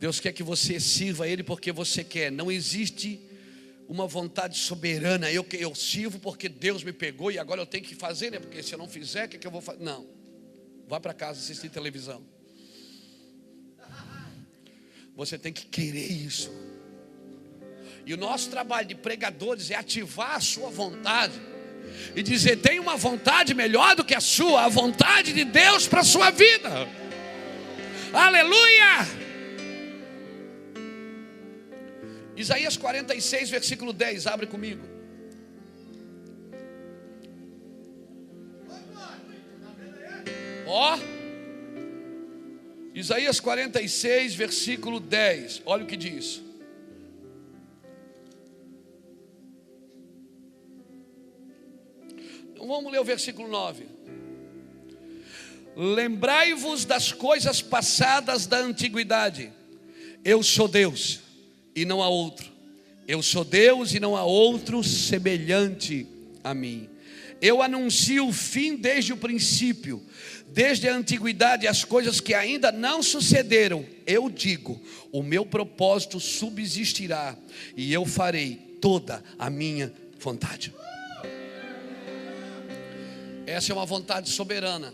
Deus quer que você sirva Ele porque você quer. Não existe uma vontade soberana. Eu, eu sirvo porque Deus me pegou e agora eu tenho que fazer, né? Porque se eu não fizer, o que, é que eu vou fazer? Não. Vá para casa assistir televisão. Você tem que querer isso. E o nosso trabalho de pregadores é ativar a sua vontade e dizer: tem uma vontade melhor do que a sua, a vontade de Deus para a sua vida. Aleluia! Isaías 46, versículo 10, abre comigo. Ó, Isaías 46, versículo 10, olha o que diz. Vamos ler o versículo 9. Lembrai-vos das coisas passadas da antiguidade. Eu sou Deus e não há outro. Eu sou Deus e não há outro semelhante a mim. Eu anuncio o fim desde o princípio, desde a antiguidade, as coisas que ainda não sucederam. Eu digo: o meu propósito subsistirá e eu farei toda a minha vontade. Essa é uma vontade soberana.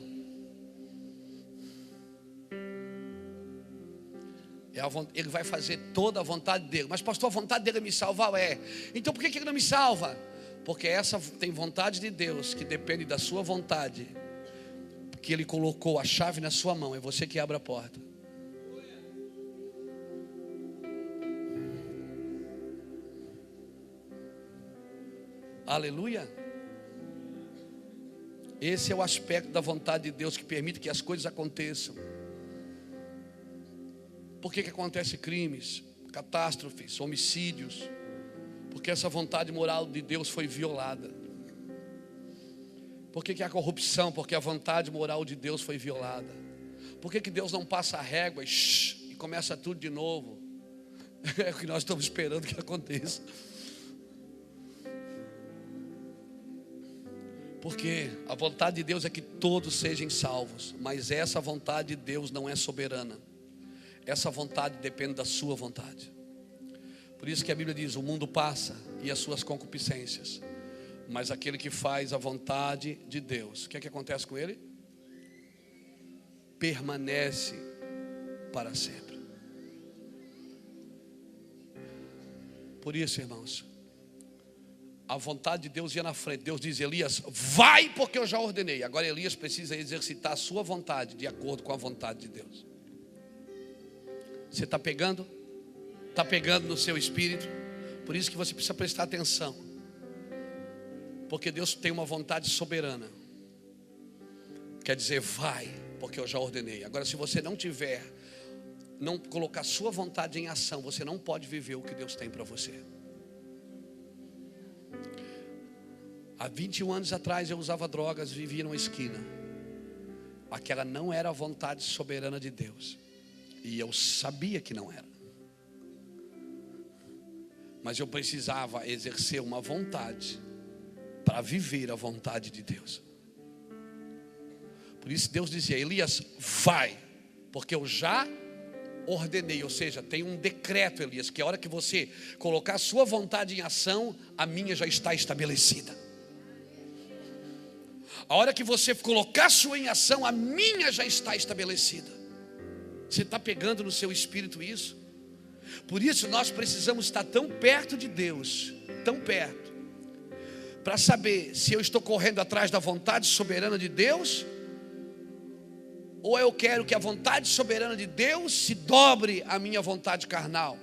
É ele vai fazer toda a vontade dele. Mas, pastor, a vontade dele é me salvar? É. Então por que ele não me salva? Porque essa tem vontade de Deus que depende da sua vontade. Que ele colocou a chave na sua mão. É você que abre a porta. Aleluia. Esse é o aspecto da vontade de Deus que permite que as coisas aconteçam. Por que, que acontece crimes, catástrofes, homicídios? Porque essa vontade moral de Deus foi violada. Por que, que há corrupção? Porque a vontade moral de Deus foi violada. Por que, que Deus não passa a régua e, shh, e começa tudo de novo? É o que nós estamos esperando que aconteça. Porque a vontade de Deus é que todos sejam salvos, mas essa vontade de Deus não é soberana. Essa vontade depende da sua vontade. Por isso que a Bíblia diz: o mundo passa e as suas concupiscências, mas aquele que faz a vontade de Deus, o que é que acontece com ele? Permanece para sempre. Por isso, irmãos, a vontade de Deus ia na frente. Deus diz: Elias, vai, porque eu já ordenei. Agora Elias precisa exercitar a sua vontade de acordo com a vontade de Deus. Você está pegando? Está pegando no seu espírito? Por isso que você precisa prestar atenção. Porque Deus tem uma vontade soberana. Quer dizer, vai, porque eu já ordenei. Agora, se você não tiver não colocar sua vontade em ação, você não pode viver o que Deus tem para você. Há 21 anos atrás eu usava drogas, vivia numa esquina. Aquela não era a vontade soberana de Deus. E eu sabia que não era. Mas eu precisava exercer uma vontade para viver a vontade de Deus. Por isso Deus dizia: Elias, vai, porque eu já ordenei, ou seja, tem um decreto, Elias, que a hora que você colocar a sua vontade em ação, a minha já está estabelecida. A hora que você colocar sua em ação, a minha já está estabelecida. Você está pegando no seu espírito isso? Por isso nós precisamos estar tão perto de Deus, tão perto, para saber se eu estou correndo atrás da vontade soberana de Deus ou eu quero que a vontade soberana de Deus se dobre à minha vontade carnal?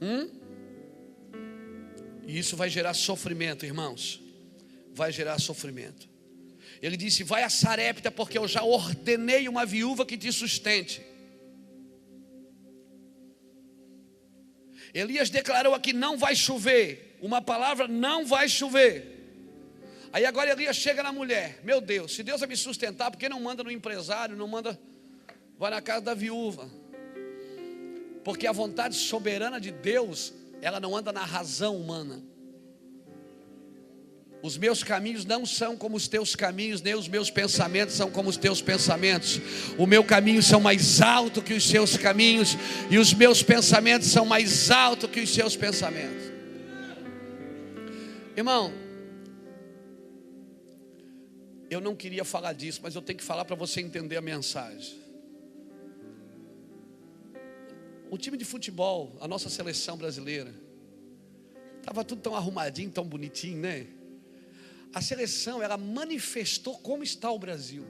Hum? E isso vai gerar sofrimento, irmãos. Vai gerar sofrimento. Ele disse: Vai a Sarepta, porque eu já ordenei uma viúva que te sustente. Elias declarou aqui: Não vai chover. Uma palavra: Não vai chover. Aí agora Elias chega na mulher: Meu Deus, se Deus vai me sustentar, por que não manda no empresário, não manda, vai na casa da viúva? Porque a vontade soberana de Deus, ela não anda na razão humana. Os meus caminhos não são como os teus caminhos, nem os meus pensamentos são como os teus pensamentos. O meu caminho são mais alto que os seus caminhos, e os meus pensamentos são mais alto que os seus pensamentos. Irmão, eu não queria falar disso, mas eu tenho que falar para você entender a mensagem. O time de futebol, a nossa seleção brasileira, estava tudo tão arrumadinho, tão bonitinho, né? A seleção, ela manifestou como está o Brasil.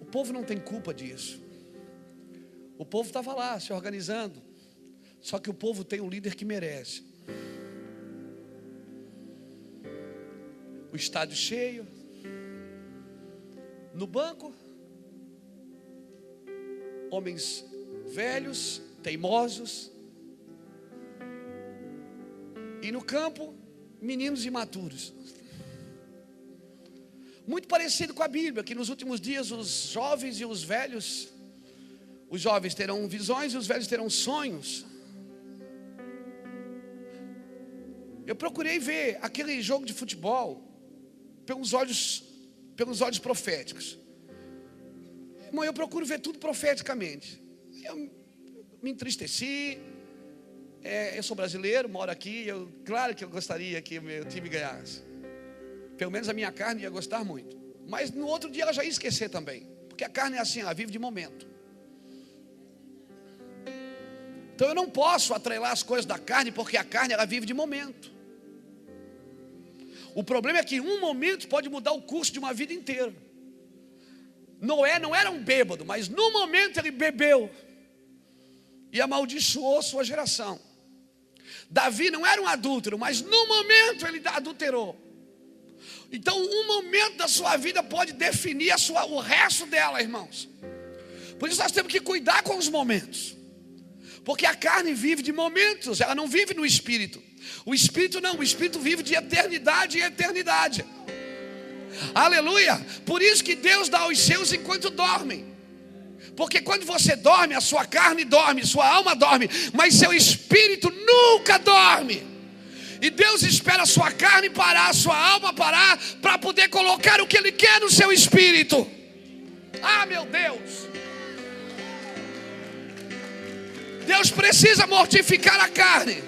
O povo não tem culpa disso. O povo estava lá se organizando. Só que o povo tem um líder que merece. o estádio cheio, no banco, homens velhos, teimosos, e no campo, meninos imaturos. Muito parecido com a Bíblia, que nos últimos dias os jovens e os velhos, os jovens terão visões e os velhos terão sonhos. Eu procurei ver aquele jogo de futebol pelos olhos, pelos olhos proféticos. Irmão, eu procuro ver tudo profeticamente. Eu me entristeci. É, eu sou brasileiro, moro aqui. Eu, claro que eu gostaria que o meu time ganhasse. Pelo menos a minha carne ia gostar muito. Mas no outro dia ela já ia esquecer também. Porque a carne é assim, ela vive de momento. Então eu não posso atrelar as coisas da carne, porque a carne ela vive de momento. O problema é que um momento pode mudar o curso de uma vida inteira. Noé não era um bêbado, mas no momento ele bebeu e amaldiçoou sua geração. Davi não era um adúltero, mas no momento ele adulterou. Então, um momento da sua vida pode definir sua, o resto dela, irmãos. Por isso nós temos que cuidar com os momentos. Porque a carne vive de momentos, ela não vive no espírito. O espírito não, o espírito vive de eternidade em eternidade. Aleluia! Por isso que Deus dá aos seus enquanto dormem. Porque quando você dorme, a sua carne dorme, sua alma dorme, mas seu espírito nunca dorme. E Deus espera a sua carne parar, a sua alma parar, para poder colocar o que Ele quer no seu espírito. Ah, meu Deus! Deus precisa mortificar a carne,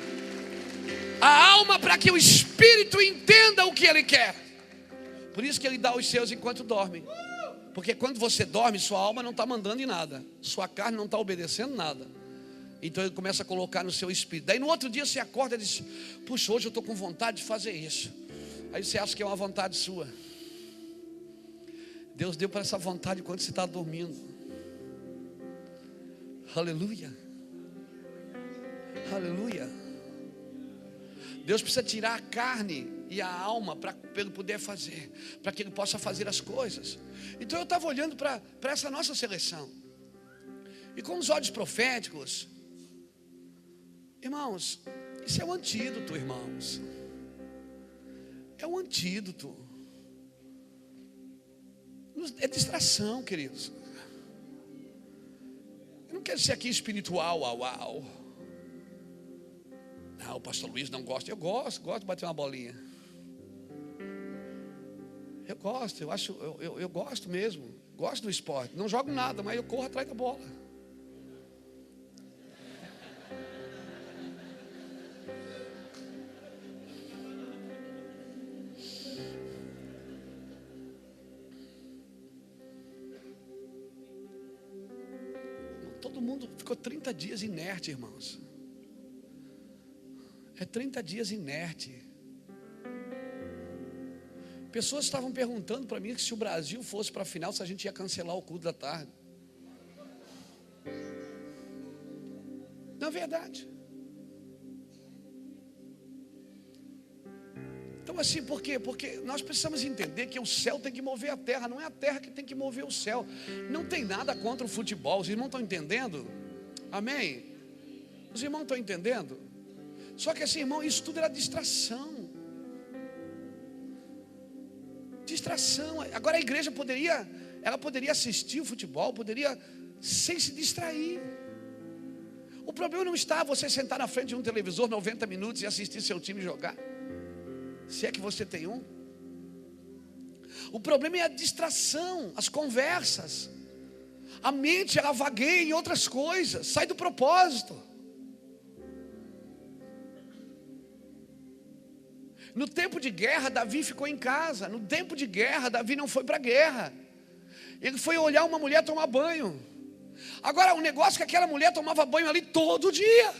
a alma, para que o espírito entenda o que Ele quer. Por isso que Ele dá os seus enquanto dorme. Porque quando você dorme, sua alma não está mandando em nada, sua carne não está obedecendo nada. Então ele começa a colocar no seu espírito. Daí no outro dia você acorda e diz: Puxa, hoje eu estou com vontade de fazer isso. Aí você acha que é uma vontade sua. Deus deu para essa vontade quando você está dormindo. Aleluia. Aleluia. Deus precisa tirar a carne e a alma para ele poder fazer, para que ele possa fazer as coisas. Então eu estava olhando para essa nossa seleção. E com os olhos proféticos, Irmãos, isso é um antídoto, irmãos. É um antídoto. É distração, queridos. Eu não quero ser aqui espiritual, uau, uau. Não, o pastor Luiz não gosta. Eu gosto, gosto de bater uma bolinha. Eu gosto, eu acho, eu, eu, eu gosto mesmo. Gosto do esporte. Não jogo nada, mas eu corro atrás da bola. mundo ficou 30 dias inerte, irmãos. É 30 dias inerte. Pessoas estavam perguntando para mim se o Brasil fosse para a final, se a gente ia cancelar o culto da tarde. É verdade. Então, assim, por quê? Porque nós precisamos entender que o céu tem que mover a terra, não é a terra que tem que mover o céu. Não tem nada contra o futebol, os irmãos estão entendendo? Amém? Os irmãos estão entendendo? Só que assim, irmão, isso tudo era distração. Distração. Agora a igreja poderia, ela poderia assistir o futebol, poderia sem se distrair. O problema não está você sentar na frente de um televisor 90 minutos e assistir seu time jogar se é que você tem um. O problema é a distração, as conversas. A mente ela vagueia em outras coisas, sai do propósito. No tempo de guerra, Davi ficou em casa. No tempo de guerra, Davi não foi para a guerra. Ele foi olhar uma mulher tomar banho. Agora, o negócio é que aquela mulher tomava banho ali todo dia.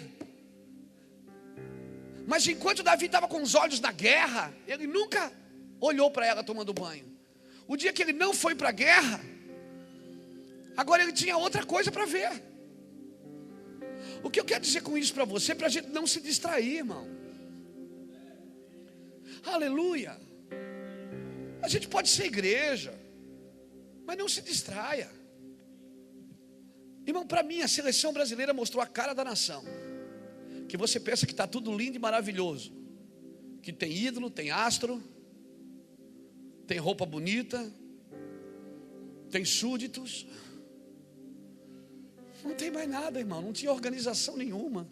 Mas enquanto Davi estava com os olhos na guerra, ele nunca olhou para ela tomando banho. O dia que ele não foi para a guerra, agora ele tinha outra coisa para ver. O que eu quero dizer com isso para você? Para a gente não se distrair, irmão. Aleluia. A gente pode ser igreja, mas não se distraia. Irmão, para mim a seleção brasileira mostrou a cara da nação que você pensa que está tudo lindo e maravilhoso, que tem ídolo, tem astro, tem roupa bonita, tem súditos. Não tem mais nada, irmão, não tinha organização nenhuma.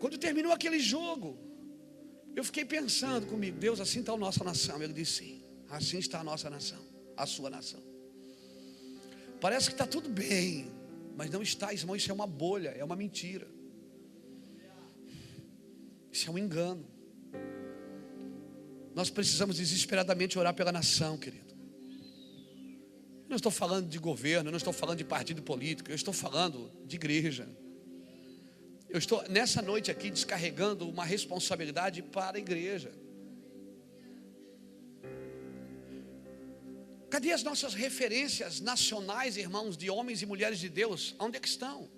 Quando terminou aquele jogo, eu fiquei pensando comigo, Deus, assim está a nossa nação. Ele disse sim, assim está a nossa nação, a sua nação. Parece que está tudo bem, mas não está, irmão. Isso é uma bolha, é uma mentira. Isso é um engano. Nós precisamos desesperadamente orar pela nação, querido. Eu não estou falando de governo, eu não estou falando de partido político, eu estou falando de igreja. Eu estou nessa noite aqui descarregando uma responsabilidade para a igreja. Cadê as nossas referências nacionais, irmãos, de homens e mulheres de Deus? Onde é que estão?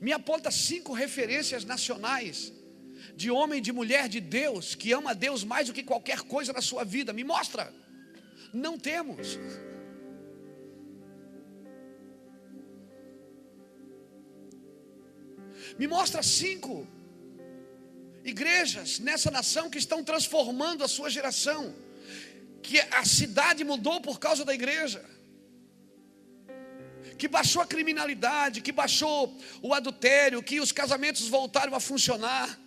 Me aponta cinco referências nacionais de homem e de mulher de Deus que ama a Deus mais do que qualquer coisa na sua vida. Me mostra. Não temos. Me mostra cinco igrejas nessa nação que estão transformando a sua geração que a cidade mudou por causa da igreja. Que baixou a criminalidade, que baixou o adultério, que os casamentos voltaram a funcionar,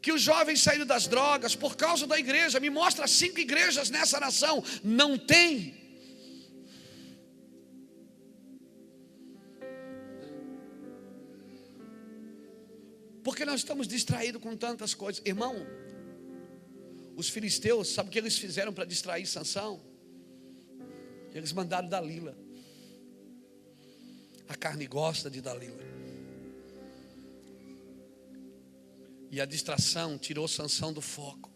que os jovens saíram das drogas por causa da igreja. Me mostra cinco igrejas nessa nação. Não tem. Porque nós estamos distraídos com tantas coisas. Irmão, os filisteus, sabe o que eles fizeram para distrair Sansão? Eles mandaram Dalila. A carne gosta de Dalila. E a distração tirou Sansão do foco.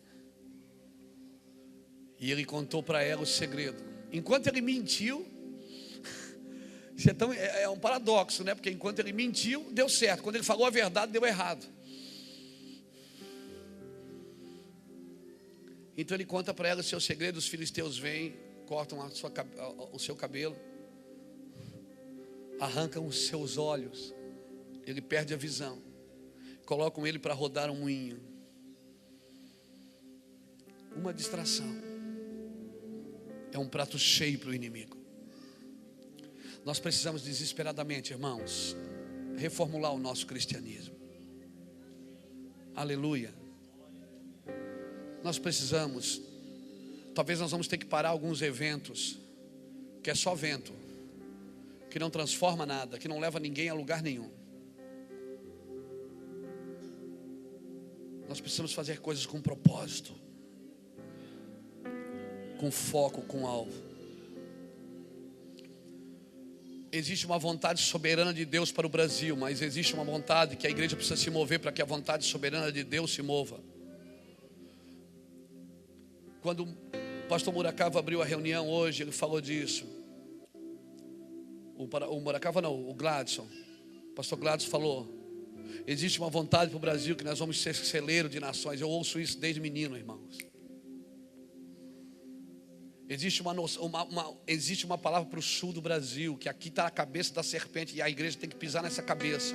E ele contou para ela o segredo. Enquanto ele mentiu, isso é, tão, é, é um paradoxo, né? Porque enquanto ele mentiu, deu certo. Quando ele falou a verdade, deu errado. Então ele conta para ela o seu segredo. Os filisteus vêm, cortam sua, o seu cabelo, arrancam os seus olhos. Ele perde a visão. Colocam ele para rodar um moinho. Uma distração. É um prato cheio para o inimigo. Nós precisamos desesperadamente, irmãos, reformular o nosso cristianismo. Aleluia. Nós precisamos, talvez nós vamos ter que parar alguns eventos, que é só vento, que não transforma nada, que não leva ninguém a lugar nenhum. Nós precisamos fazer coisas com propósito, com foco, com alvo. Existe uma vontade soberana de Deus para o Brasil, mas existe uma vontade que a igreja precisa se mover para que a vontade soberana de Deus se mova. Quando o pastor Muracava abriu a reunião hoje, ele falou disso. O, o Muracava não, o Gladson. O pastor Gladson falou: existe uma vontade para o Brasil que nós vamos ser celeiro de nações. Eu ouço isso desde menino, irmãos. Existe uma, uma, uma, existe uma palavra para o sul do Brasil, que aqui está a cabeça da serpente e a igreja tem que pisar nessa cabeça.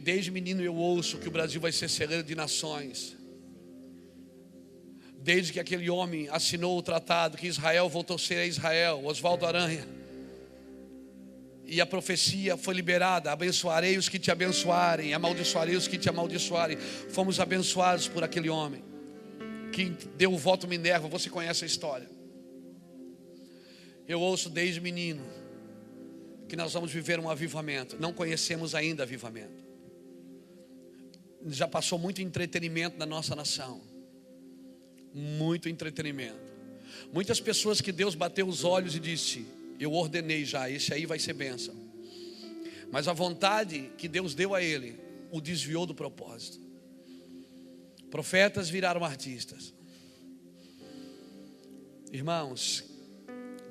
desde menino eu ouço que o Brasil vai ser celeiro de nações. Desde que aquele homem assinou o tratado, que Israel voltou a ser Israel, Oswaldo Aranha. E a profecia foi liberada: abençoarei os que te abençoarem, amaldiçoarei os que te amaldiçoarem. Fomos abençoados por aquele homem que deu o voto Minerva, você conhece a história. Eu ouço desde menino que nós vamos viver um avivamento. Não conhecemos ainda avivamento. Já passou muito entretenimento na nossa nação. Muito entretenimento. Muitas pessoas que Deus bateu os olhos e disse: Eu ordenei já, esse aí vai ser bênção. Mas a vontade que Deus deu a ele o desviou do propósito. Profetas viraram artistas. Irmãos,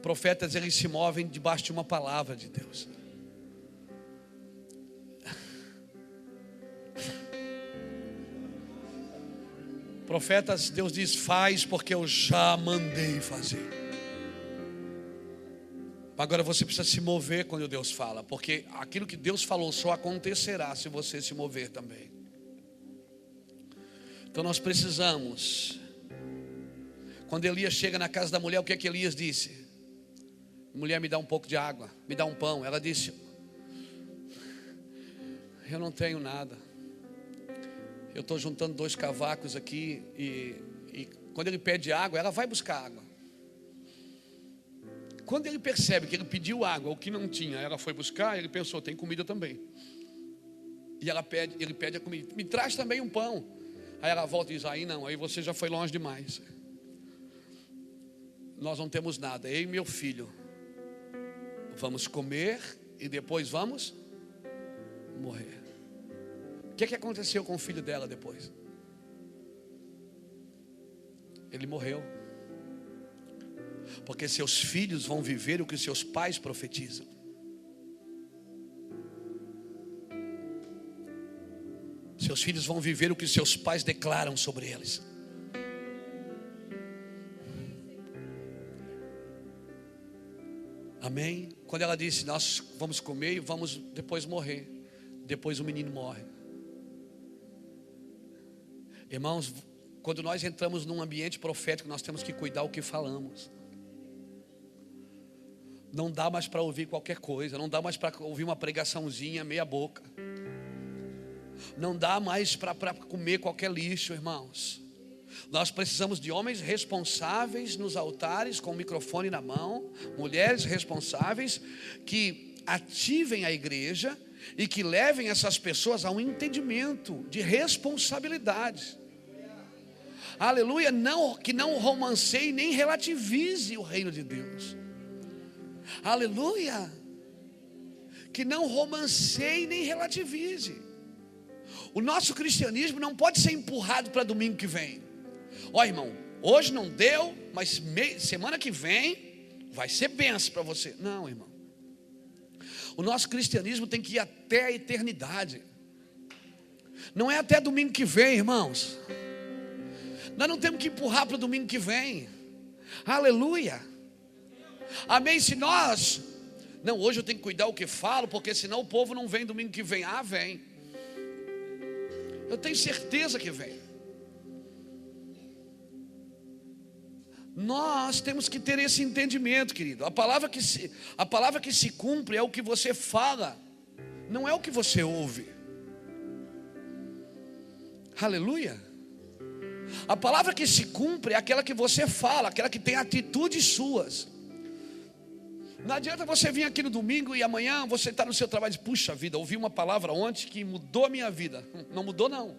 profetas eles se movem debaixo de uma palavra de Deus. Profetas, Deus diz: faz porque eu já mandei fazer. Agora você precisa se mover quando Deus fala, porque aquilo que Deus falou só acontecerá se você se mover também. Então nós precisamos. Quando Elias chega na casa da mulher, o que é que Elias disse? Mulher, me dá um pouco de água, me dá um pão. Ela disse: Eu não tenho nada. Eu estou juntando dois cavacos aqui e, e quando ele pede água, ela vai buscar água. Quando ele percebe que ele pediu água, o que não tinha, ela foi buscar, ele pensou: tem comida também. E ela pede, ele pede a comida. Me traz também um pão. Aí ela volta e diz: Aí não, aí você já foi longe demais. Nós não temos nada. Eu e meu filho vamos comer e depois vamos morrer. O que, é que aconteceu com o filho dela depois? Ele morreu. Porque seus filhos vão viver o que seus pais profetizam. Seus filhos vão viver o que seus pais declaram sobre eles. Amém? Quando ela disse, nós vamos comer e vamos depois morrer. Depois o menino morre. Irmãos, Quando nós entramos num ambiente profético, nós temos que cuidar o que falamos. Não dá mais para ouvir qualquer coisa, não dá mais para ouvir uma pregaçãozinha meia boca. Não dá mais para comer qualquer lixo, irmãos. Nós precisamos de homens responsáveis nos altares, com o microfone na mão, mulheres responsáveis que ativem a igreja e que levem essas pessoas a um entendimento de responsabilidade. Aleluia, não que não romanceie nem relativize o reino de Deus. Aleluia. Que não romanceie nem relativize. O nosso cristianismo não pode ser empurrado para domingo que vem. Ó irmão, hoje não deu, mas semana que vem vai ser benção para você. Não, irmão. O nosso cristianismo tem que ir até a eternidade. Não é até domingo que vem, irmãos. Nós não temos que empurrar para domingo que vem. Aleluia. Amém. Se nós, não, hoje eu tenho que cuidar o que falo, porque senão o povo não vem domingo que vem. Ah, vem. Eu tenho certeza que vem. Nós temos que ter esse entendimento, querido. A palavra que se, a palavra que se cumpre é o que você fala, não é o que você ouve. Aleluia. A palavra que se cumpre é aquela que você fala, aquela que tem atitudes suas. Não adianta você vir aqui no domingo e amanhã você está no seu trabalho e diz, puxa vida, ouvi uma palavra ontem que mudou a minha vida. Não mudou, não.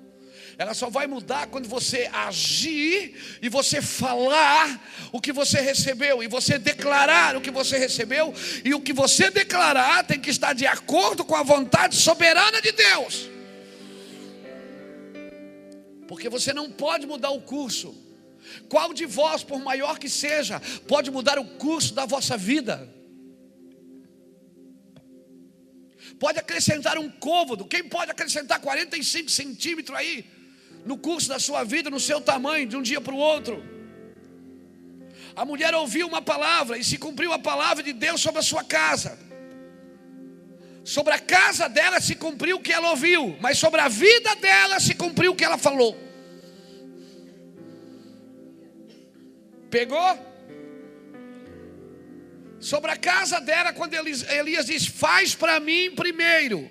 Ela só vai mudar quando você agir e você falar o que você recebeu, e você declarar o que você recebeu, e o que você declarar tem que estar de acordo com a vontade soberana de Deus. Porque você não pode mudar o curso. Qual de vós, por maior que seja, pode mudar o curso da vossa vida? Pode acrescentar um côvado. Quem pode acrescentar 45 centímetros aí no curso da sua vida, no seu tamanho, de um dia para o outro? A mulher ouviu uma palavra e se cumpriu a palavra de Deus sobre a sua casa. Sobre a casa dela se cumpriu o que ela ouviu, mas sobre a vida dela se cumpriu o que ela falou. Pegou? Sobre a casa dela, quando Elias diz: Faz para mim primeiro,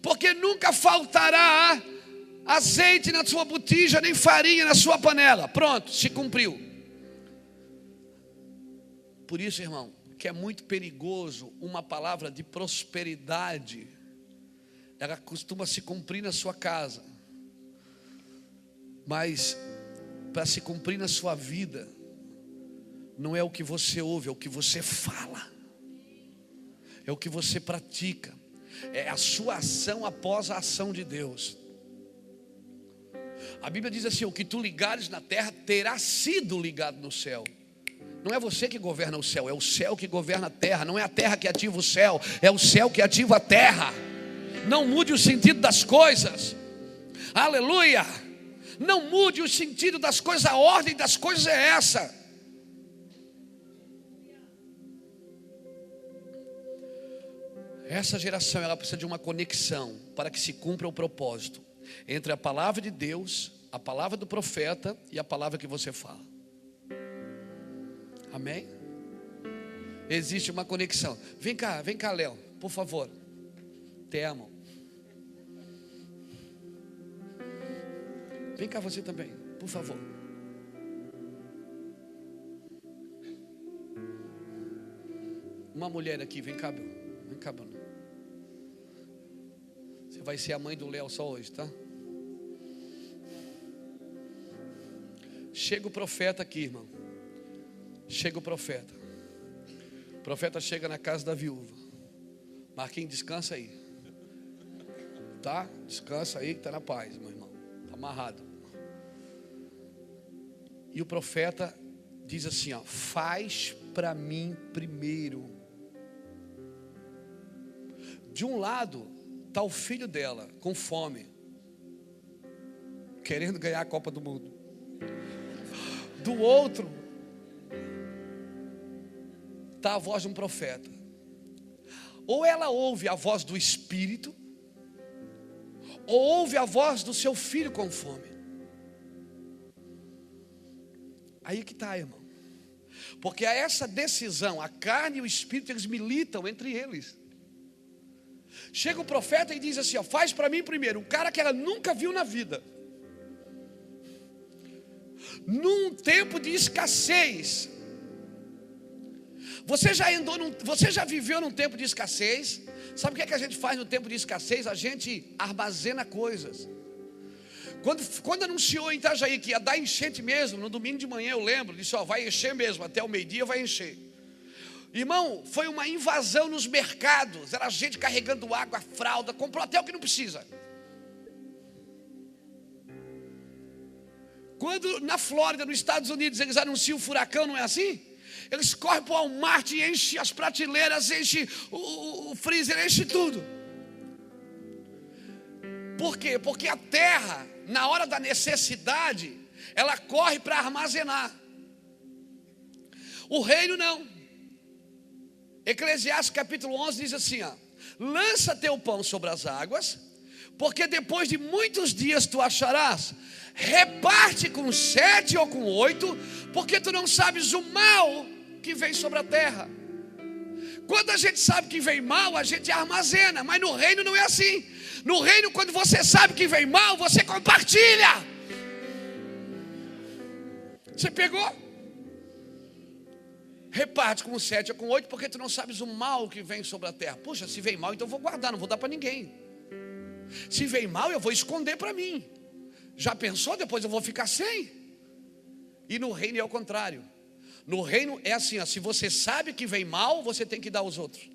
porque nunca faltará azeite na sua botija, nem farinha na sua panela. Pronto, se cumpriu. Por isso, irmão, que é muito perigoso uma palavra de prosperidade, ela costuma se cumprir na sua casa, mas para se cumprir na sua vida, não é o que você ouve, é o que você fala, é o que você pratica, é a sua ação após a ação de Deus. A Bíblia diz assim: o que tu ligares na terra terá sido ligado no céu. Não é você que governa o céu, é o céu que governa a terra. Não é a terra que ativa o céu, é o céu que ativa a terra. Não mude o sentido das coisas. Aleluia! Não mude o sentido das coisas, a ordem das coisas é essa. Essa geração ela precisa de uma conexão para que se cumpra o propósito entre a palavra de Deus, a palavra do profeta e a palavra que você fala. Amém? Existe uma conexão. Vem cá, vem cá, Léo, por favor. Te amo. Vem cá você também, por favor. Uma mulher aqui, vem cá, vem cá, Bruno. Vai ser a mãe do Léo só hoje, tá? Chega o profeta aqui, irmão. Chega o profeta. O profeta chega na casa da viúva. Marquinhos, descansa aí. Tá? Descansa aí que está na paz, meu irmão. Está amarrado. E o profeta diz assim: ó, faz para mim primeiro. De um lado, Está o filho dela com fome, querendo ganhar a Copa do Mundo. Do outro, está a voz de um profeta. Ou ela ouve a voz do Espírito, ou ouve a voz do seu filho com fome. Aí que está, irmão. Porque a essa decisão, a carne e o espírito, eles militam entre eles. Chega o profeta e diz assim: ó, faz para mim primeiro, um cara que ela nunca viu na vida. Num tempo de escassez. Você já andou num, você já viveu num tempo de escassez? Sabe o que, é que a gente faz no tempo de escassez? A gente armazena coisas. Quando, quando anunciou em Itajaí que ia dar enchente mesmo, no domingo de manhã eu lembro, disse: Ó, vai encher mesmo, até o meio-dia vai encher. Irmão, foi uma invasão nos mercados, era gente carregando água, fralda, comprou até o que não precisa. Quando na Flórida, nos Estados Unidos, eles anunciam o furacão, não é assim? Eles correm para o Walmart e enchem as prateleiras, enchem o, o, o freezer, enchem tudo. Por quê? Porque a terra na hora da necessidade, ela corre para armazenar. O reino não. Eclesiastes capítulo 11 diz assim: ó, lança teu pão sobre as águas, porque depois de muitos dias tu acharás. Reparte com sete ou com oito, porque tu não sabes o mal que vem sobre a terra. Quando a gente sabe que vem mal, a gente armazena, mas no reino não é assim. No reino, quando você sabe que vem mal, você compartilha. Você pegou? Reparte com sete ou com oito, porque tu não sabes o mal que vem sobre a terra. Puxa, se vem mal, então eu vou guardar, não vou dar para ninguém. Se vem mal, eu vou esconder para mim. Já pensou? Depois eu vou ficar sem. E no reino é o contrário. No reino é assim: ó, se você sabe que vem mal, você tem que dar aos outros.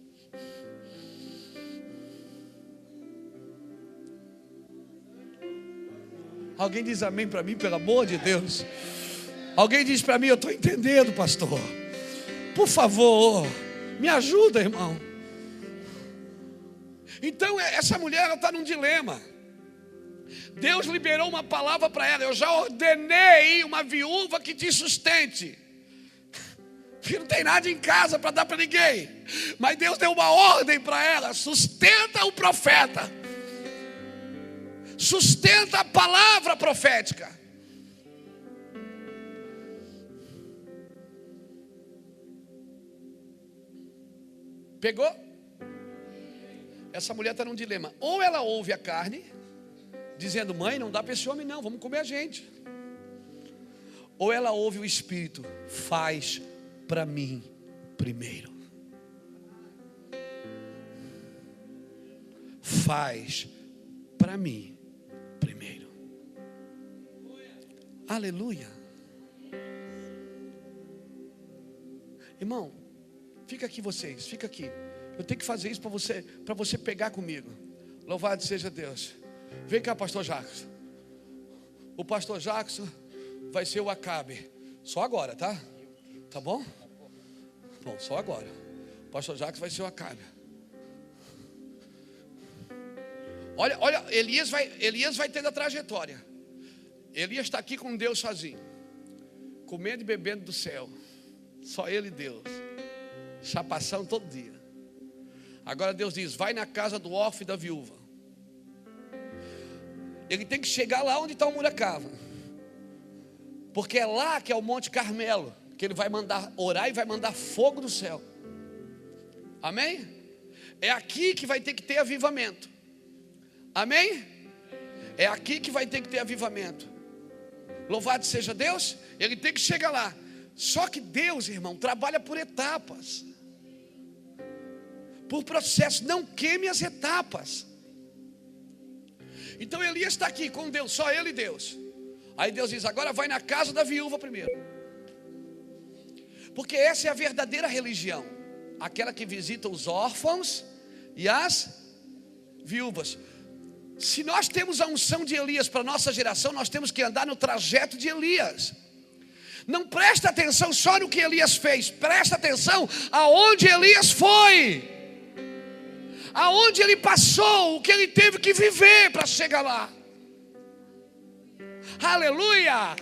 Alguém diz amém para mim, pelo amor de Deus. Alguém diz para mim, eu estou entendendo, pastor. Por favor, me ajuda, irmão. Então, é, essa mulher está num dilema. Deus liberou uma palavra para ela. Eu já ordenei uma viúva que te sustente. Que não tem nada em casa para dar para ninguém. Mas Deus deu uma ordem para ela: sustenta o profeta sustenta a palavra profética. Pegou? Essa mulher está num dilema. Ou ela ouve a carne, dizendo: Mãe, não dá para esse homem, não, vamos comer a gente. Ou ela ouve o Espírito: Faz para mim primeiro. Faz para mim Aleluia. Irmão, fica aqui vocês, fica aqui. Eu tenho que fazer isso para você, para você pegar comigo. Louvado seja Deus. Vem cá, pastor Jacques. O pastor Jacques vai ser o Acabe. Só agora, tá? Tá bom? Bom, só agora. O pastor Jacques vai ser o Acabe. Olha, olha, Elias vai, Elias vai tendo a trajetória. Elias está aqui com Deus sozinho, comendo e bebendo do céu, só ele e Deus, chapação todo dia. Agora Deus diz: vai na casa do órfão e da viúva. Ele tem que chegar lá onde está o Muracava, porque é lá que é o Monte Carmelo, que ele vai mandar orar e vai mandar fogo do céu. Amém? É aqui que vai ter que ter avivamento. Amém? É aqui que vai ter que ter avivamento. Louvado seja Deus, ele tem que chegar lá. Só que Deus, irmão, trabalha por etapas, por processo. Não queime as etapas. Então Elias está aqui com Deus, só ele e Deus. Aí Deus diz: agora vai na casa da viúva primeiro. Porque essa é a verdadeira religião, aquela que visita os órfãos e as viúvas. Se nós temos a unção de Elias para nossa geração, nós temos que andar no trajeto de Elias. Não presta atenção só no que Elias fez, presta atenção aonde Elias foi, aonde ele passou, o que ele teve que viver para chegar lá. Aleluia!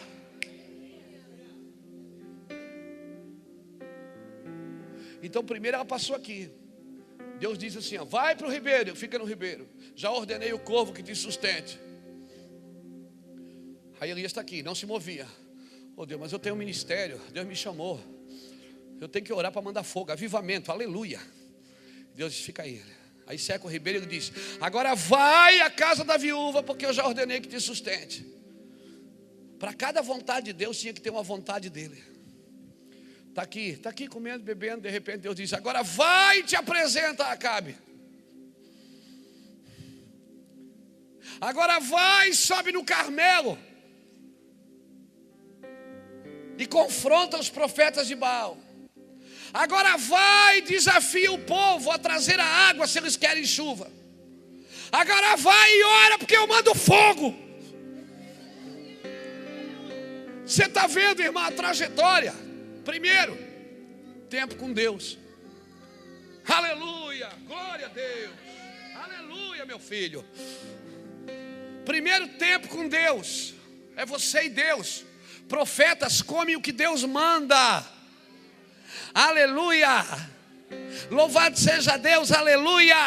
Então, primeiro ela passou aqui. Deus diz assim: ó, vai para o ribeiro, fica no ribeiro. Já ordenei o corvo que te sustente. Aí Elias está aqui, não se movia. Oh Deus, mas eu tenho um ministério, Deus me chamou. Eu tenho que orar para mandar fogo, avivamento, aleluia. Deus disse, fica aí. Aí seca o ribeiro e diz: Agora vai à casa da viúva, porque eu já ordenei que te sustente. Para cada vontade de Deus tinha que ter uma vontade dele. Está aqui, está aqui comendo, bebendo, de repente Deus diz: Agora vai e te apresenta Acabe. Agora vai e sobe no Carmelo. E confronta os profetas de Baal. Agora vai desafia o povo a trazer a água se eles querem chuva. Agora vai e ora, porque eu mando fogo. Você está vendo, irmã, a trajetória. Primeiro, tempo com Deus. Aleluia, glória a Deus. Aleluia, meu filho. Primeiro tempo com Deus. É você e Deus. Profetas comem o que Deus manda. Aleluia. Louvado seja Deus, aleluia.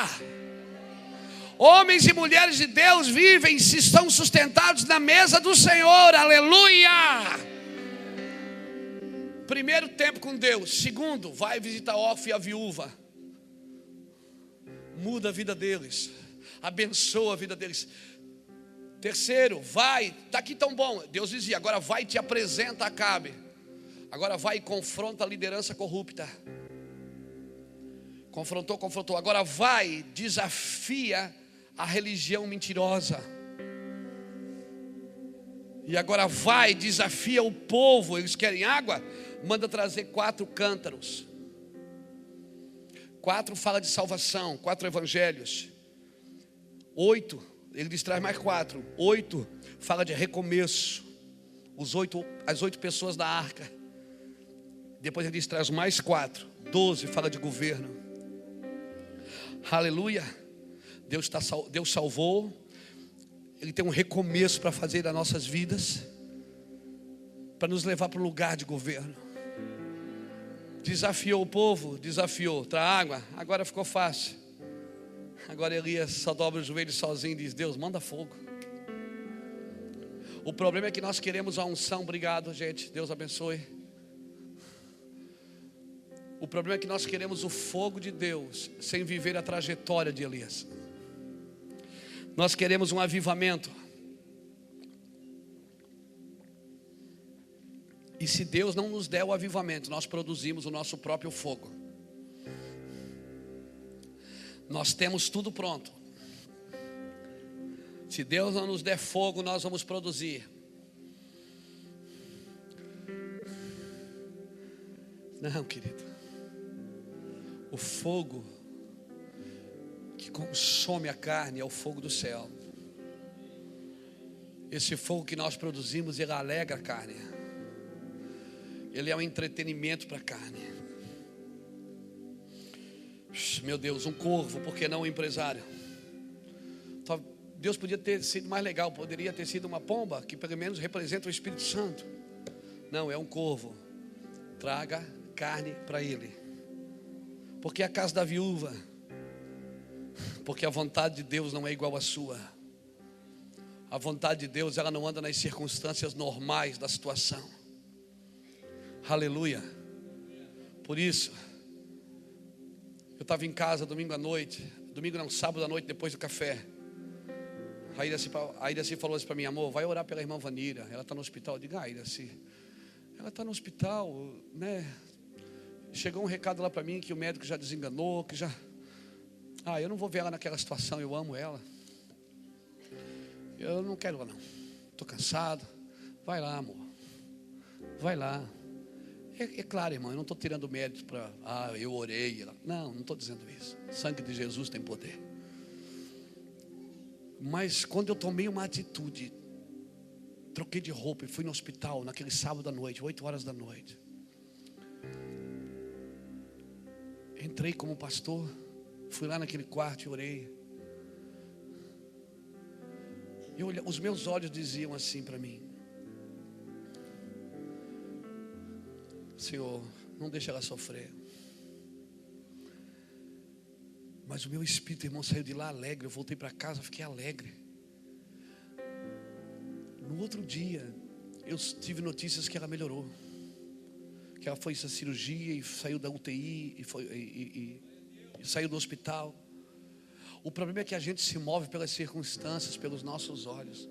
Homens e mulheres de Deus vivem se estão sustentados na mesa do Senhor, aleluia. Primeiro tempo com Deus. Segundo, vai visitar Ofe e a viúva. Muda a vida deles. Abençoa a vida deles. Terceiro, vai, está aqui tão bom. Deus dizia, agora vai e te apresenta a Cabe. Agora vai e confronta a liderança corrupta. Confrontou, confrontou. Agora vai, desafia a religião mentirosa. E agora vai, desafia o povo. Eles querem água? Manda trazer quatro cântaros. Quatro fala de salvação, quatro evangelhos. Oito, ele diz traz mais quatro. Oito fala de recomeço. Os oito, as oito pessoas da arca. Depois ele diz traz mais quatro. Doze fala de governo. Aleluia. Deus, tá, Deus salvou. Ele tem um recomeço para fazer nas nossas vidas. Para nos levar para o lugar de governo. Desafiou o povo, desafiou. Tra água, agora ficou fácil. Agora Elias só dobra os joelhos sozinho e diz: Deus, manda fogo. O problema é que nós queremos a unção, obrigado, gente. Deus abençoe. O problema é que nós queremos o fogo de Deus sem viver a trajetória de Elias. Nós queremos um avivamento. E se Deus não nos der o avivamento, nós produzimos o nosso próprio fogo. Nós temos tudo pronto. Se Deus não nos der fogo, nós vamos produzir. Não, querido. O fogo que consome a carne é o fogo do céu. Esse fogo que nós produzimos, ele alegra a carne. Ele é um entretenimento para a carne. Meu Deus, um corvo, por que não um empresário? Deus podia ter sido mais legal, poderia ter sido uma pomba, que pelo menos representa o Espírito Santo. Não, é um corvo. Traga carne para ele. Porque a casa da viúva porque a vontade de Deus não é igual à sua. A vontade de Deus, ela não anda nas circunstâncias normais da situação. Aleluia. Por isso, eu estava em casa domingo à noite, domingo não, sábado à noite, depois do café. A Iraci, a Iraci falou assim para mim, amor, vai orar pela irmã Vanira, ela está no hospital. Eu digo, ah, Iraci, ela está no hospital, né? Chegou um recado lá para mim que o médico já desenganou, que já ah, eu não vou ver ela naquela situação, eu amo ela. Eu não quero ela, não. Estou cansado. Vai lá, amor. Vai lá. É, é claro, irmão, eu não estou tirando mérito para. Ah, eu orei. Não, não estou dizendo isso. O sangue de Jesus tem poder. Mas quando eu tomei uma atitude, troquei de roupa e fui no hospital naquele sábado à noite, 8 horas da noite. Entrei como pastor. Fui lá naquele quarto e orei. Eu, os meus olhos diziam assim para mim: Senhor, não deixe ela sofrer. Mas o meu espírito, irmão, saiu de lá alegre. Eu voltei para casa, fiquei alegre. No outro dia, Eu tive notícias que ela melhorou. Que ela foi essa cirurgia e saiu da UTI e, foi, e, e, e saiu do hospital. O problema é que a gente se move pelas circunstâncias, pelos nossos olhos.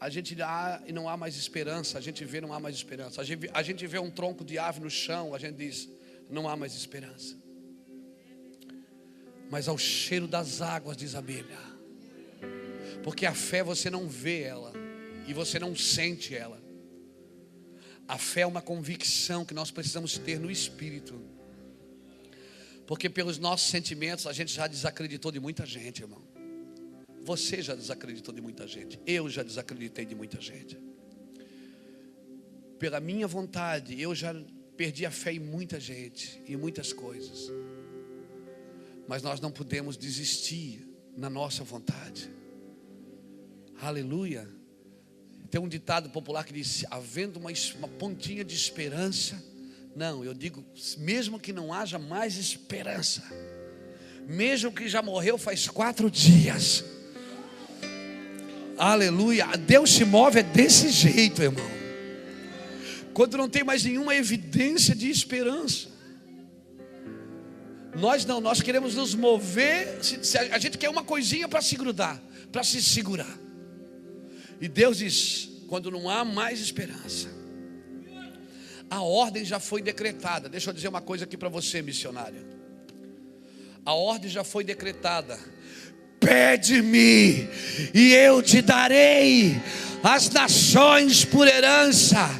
A gente há e não há mais esperança, a gente vê não há mais esperança. A gente, a gente vê um tronco de ave no chão, a gente diz não há mais esperança. Mas ao cheiro das águas, diz a Bíblia. Porque a fé você não vê ela e você não sente ela. A fé é uma convicção que nós precisamos ter no espírito. Porque pelos nossos sentimentos a gente já desacreditou de muita gente, irmão. Você já desacreditou de muita gente. Eu já desacreditei de muita gente. Pela minha vontade, eu já perdi a fé em muita gente, em muitas coisas. Mas nós não podemos desistir na nossa vontade. Aleluia. Tem um ditado popular que diz: havendo uma, uma pontinha de esperança. Não, eu digo, mesmo que não haja mais esperança, mesmo que já morreu faz quatro dias, Aleluia. Deus se move é desse jeito, irmão. Quando não tem mais nenhuma evidência de esperança. Nós não, nós queremos nos mover. a gente quer uma coisinha para se grudar, para se segurar. E Deus diz: quando não há mais esperança, a ordem já foi decretada. Deixa eu dizer uma coisa aqui para você, missionário. A ordem já foi decretada Pede-me, e eu te darei as nações por herança.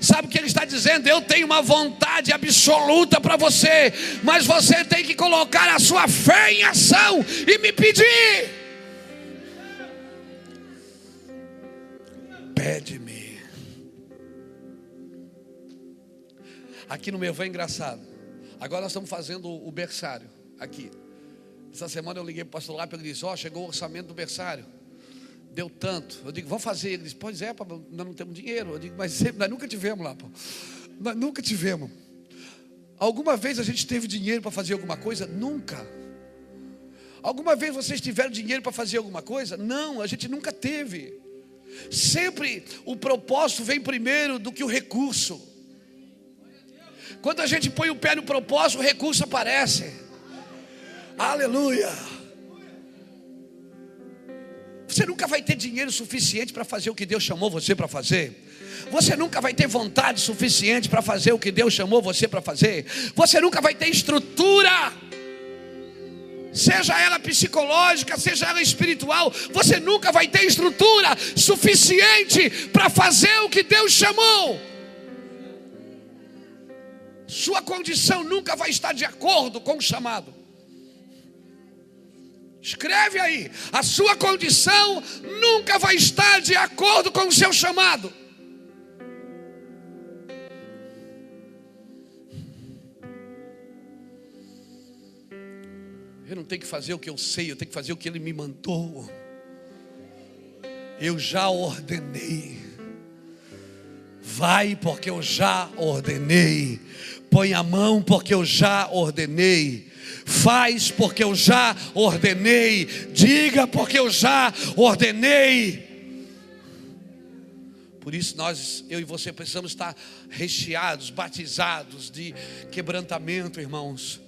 Sabe o que ele está dizendo? Eu tenho uma vontade absoluta para você, mas você tem que colocar a sua fé em ação e me pedir. Pede-me. Aqui no meu é engraçado. Agora nós estamos fazendo o berçário aqui. Essa semana eu liguei para o pastor Lápio ele disse: Ó, oh, chegou o orçamento do berçário. Deu tanto. Eu digo, vamos fazer. Ele disse, pois é, nós não temos dinheiro. Eu digo, mas sempre, nós nunca tivemos lá, pô. Nós nunca tivemos. Alguma vez a gente teve dinheiro para fazer alguma coisa? Nunca. Alguma vez vocês tiveram dinheiro para fazer alguma coisa? Não, a gente nunca teve. Sempre o propósito vem primeiro do que o recurso. Quando a gente põe o pé no propósito, o recurso aparece. Aleluia. Você nunca vai ter dinheiro suficiente para fazer o que Deus chamou você para fazer. Você nunca vai ter vontade suficiente para fazer o que Deus chamou você para fazer. Você nunca vai ter estrutura, seja ela psicológica, seja ela espiritual. Você nunca vai ter estrutura suficiente para fazer o que Deus chamou. Sua condição nunca vai estar de acordo com o chamado. Escreve aí: a sua condição nunca vai estar de acordo com o seu chamado. Eu não tenho que fazer o que eu sei, eu tenho que fazer o que Ele me mandou. Eu já ordenei. Vai, porque eu já ordenei. Põe a mão, porque eu já ordenei faz porque eu já ordenei, diga porque eu já ordenei. Por isso nós, eu e você precisamos estar recheados, batizados de quebrantamento, irmãos,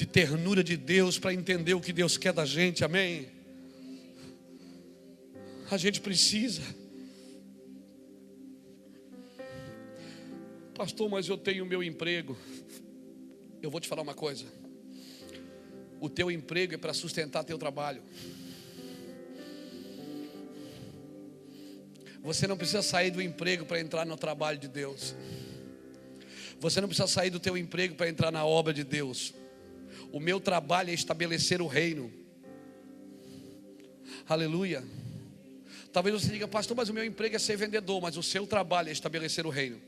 de ternura de Deus para entender o que Deus quer da gente. Amém. A gente precisa. Pastor, mas eu tenho meu emprego. Eu vou te falar uma coisa o teu emprego é para sustentar teu trabalho. Você não precisa sair do emprego para entrar no trabalho de Deus. Você não precisa sair do teu emprego para entrar na obra de Deus. O meu trabalho é estabelecer o reino. Aleluia. Talvez você diga, pastor, mas o meu emprego é ser vendedor, mas o seu trabalho é estabelecer o reino.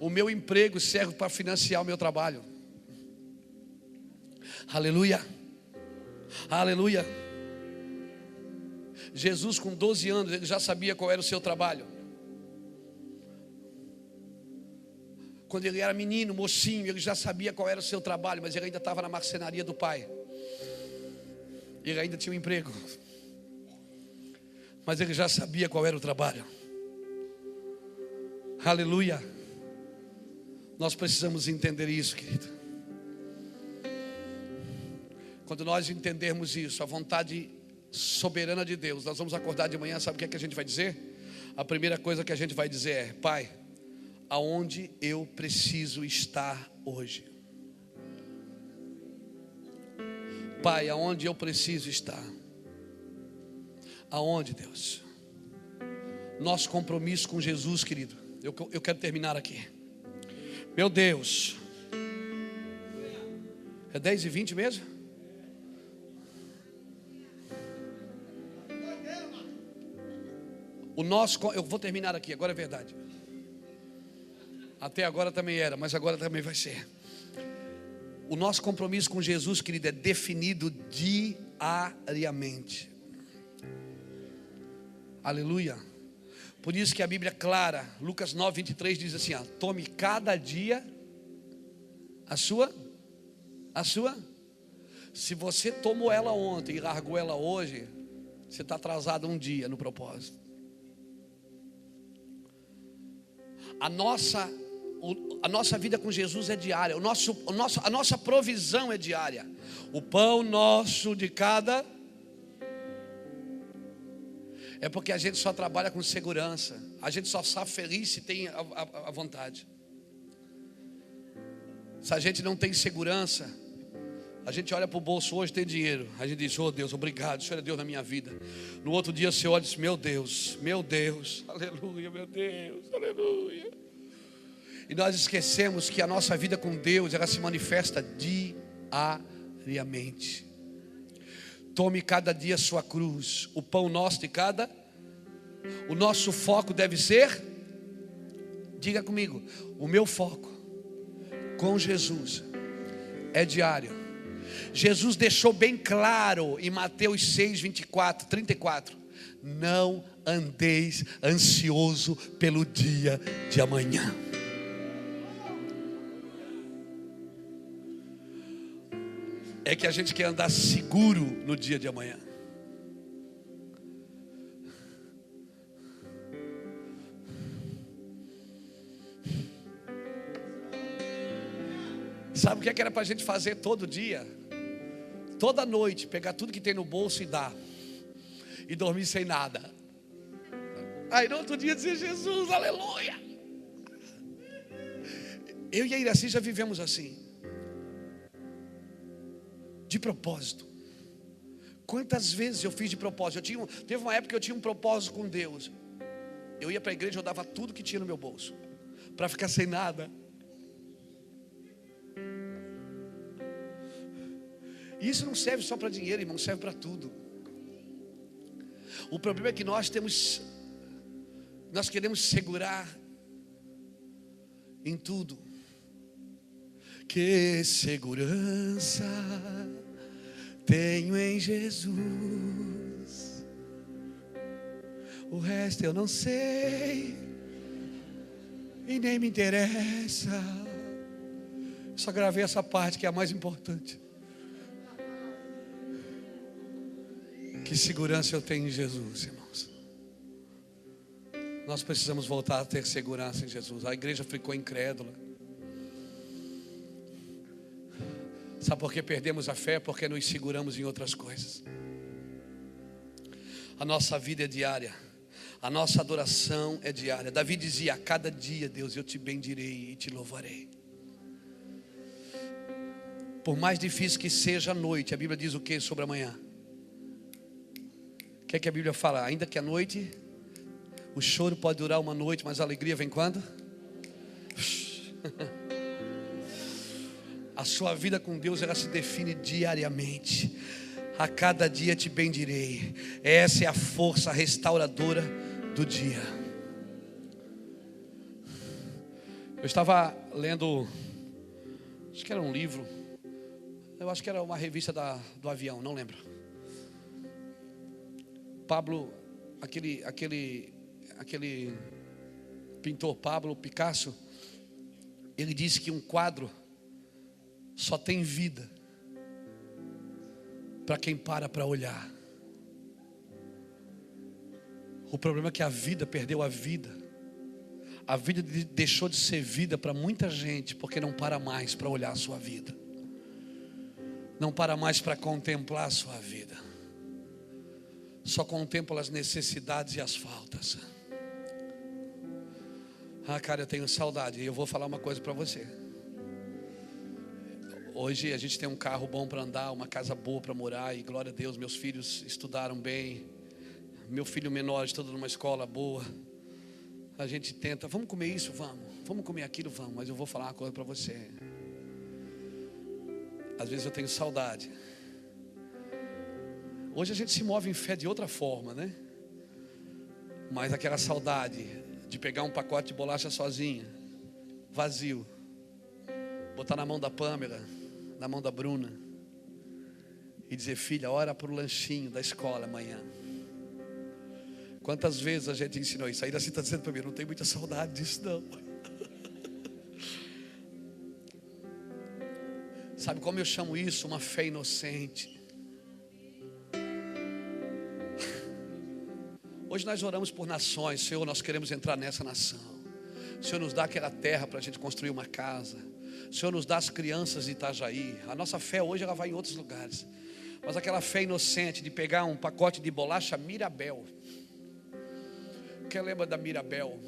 O meu emprego serve para financiar o meu trabalho. Aleluia. Aleluia. Jesus, com 12 anos, ele já sabia qual era o seu trabalho. Quando ele era menino, mocinho, ele já sabia qual era o seu trabalho, mas ele ainda estava na marcenaria do pai. Ele ainda tinha um emprego. mas ele já sabia qual era o trabalho. Aleluia. Nós precisamos entender isso, querido. Quando nós entendermos isso, a vontade soberana de Deus, nós vamos acordar de manhã, sabe o que, é que a gente vai dizer? A primeira coisa que a gente vai dizer é: Pai, aonde eu preciso estar hoje? Pai, aonde eu preciso estar? Aonde, Deus? Nosso compromisso com Jesus, querido. Eu, eu quero terminar aqui. Meu Deus. É 10 e 20 mesmo? O nosso, eu vou terminar aqui, agora é verdade. Até agora também era, mas agora também vai ser. O nosso compromisso com Jesus, querido, é definido diariamente. Aleluia. Por isso que a Bíblia é clara, Lucas 9, 23 diz assim: ó, tome cada dia a sua, a sua. Se você tomou ela ontem e largou ela hoje, você está atrasado um dia no propósito. A nossa, a nossa vida com Jesus é diária, o nosso, o nosso, a nossa provisão é diária. O pão nosso de cada é porque a gente só trabalha com segurança. A gente só está feliz se tem a, a, a vontade. Se a gente não tem segurança, a gente olha para o bolso hoje tem dinheiro. A gente diz, oh Deus, obrigado, o Senhor é Deus na minha vida. No outro dia você olha diz, meu Deus, meu Deus, aleluia, meu Deus, aleluia. E nós esquecemos que a nossa vida com Deus, ela se manifesta diariamente. Tome cada dia sua cruz, o pão nosso de cada. O nosso foco deve ser, diga comigo, o meu foco com Jesus é diário. Jesus deixou bem claro em Mateus 6, 24, 34: Não andeis ansioso pelo dia de amanhã. É que a gente quer andar seguro no dia de amanhã. Sabe o que, é que era para a gente fazer todo dia? Toda noite, pegar tudo que tem no bolso e dar, e dormir sem nada. Aí no outro dia dizer: Jesus, aleluia. Eu e a Iraci já vivemos assim de propósito. Quantas vezes eu fiz de propósito? Eu tinha, teve uma época que eu tinha um propósito com Deus. Eu ia para a igreja, eu dava tudo que tinha no meu bolso, para ficar sem nada. E isso não serve só para dinheiro, irmão, serve para tudo. O problema é que nós temos, nós queremos segurar em tudo. Que segurança tenho em Jesus. O resto eu não sei e nem me interessa. Só gravei essa parte que é a mais importante. Que segurança eu tenho em Jesus, irmãos. Nós precisamos voltar a ter segurança em Jesus. A igreja ficou incrédula. Sabe por que perdemos a fé? Porque nos seguramos em outras coisas. A nossa vida é diária. A nossa adoração é diária. Davi dizia: A cada dia, Deus, eu te bendirei e te louvarei. Por mais difícil que seja a noite, a Bíblia diz o que sobre amanhã? O que é que a Bíblia fala? Ainda que a noite, o choro pode durar uma noite, mas a alegria vem quando? A sua vida com Deus ela se define diariamente. A cada dia te bendirei. Essa é a força restauradora do dia. Eu estava lendo, acho que era um livro, eu acho que era uma revista da, do avião, não lembro. Pablo, aquele, aquele, aquele pintor Pablo Picasso, ele disse que um quadro só tem vida para quem para para olhar. O problema é que a vida perdeu a vida. A vida deixou de ser vida para muita gente porque não para mais para olhar a sua vida. Não para mais para contemplar a sua vida. Só contempla as necessidades e as faltas. Ah, cara, eu tenho saudade. E eu vou falar uma coisa para você. Hoje a gente tem um carro bom para andar, uma casa boa para morar. E glória a Deus, meus filhos estudaram bem meu filho menor estuda numa escola boa. A gente tenta, vamos comer isso, vamos. Vamos comer aquilo, vamos. Mas eu vou falar uma coisa para você. Às vezes eu tenho saudade. Hoje a gente se move em fé de outra forma, né? Mas aquela saudade de pegar um pacote de bolacha sozinha, vazio, botar na mão da Pâmela, na mão da Bruna, e dizer: Filha, ora para o lanchinho da escola amanhã. Quantas vezes a gente ensinou isso? Ainda assim está dizendo para mim, não tem muita saudade disso não. Sabe como eu chamo isso? Uma fé inocente. Hoje nós oramos por nações, Senhor, nós queremos entrar nessa nação. O Senhor nos dá aquela terra para a gente construir uma casa. O Senhor nos dá as crianças de Itajaí. A nossa fé hoje ela vai em outros lugares. Mas aquela fé inocente de pegar um pacote de bolacha Mirabel quem lembra da Mirabel?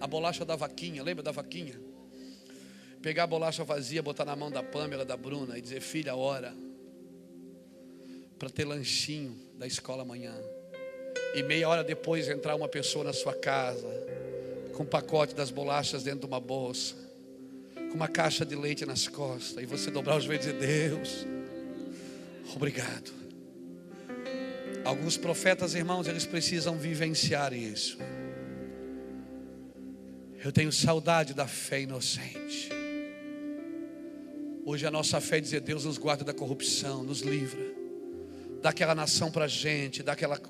A bolacha da vaquinha, lembra da vaquinha? Pegar a bolacha vazia, botar na mão da Pâmela, da Bruna e dizer: Filha, hora para ter lanchinho da escola amanhã. E meia hora depois entrar uma pessoa na sua casa com um pacote das bolachas dentro de uma bolsa, com uma caixa de leite nas costas, e você dobrar os joelhos e dizer: Deus, obrigado. Alguns profetas, irmãos, eles precisam vivenciar isso. Eu tenho saudade da fé inocente. Hoje a nossa fé é dizer: Deus nos guarda da corrupção, nos livra, dá aquela nação para a gente, dá aquela,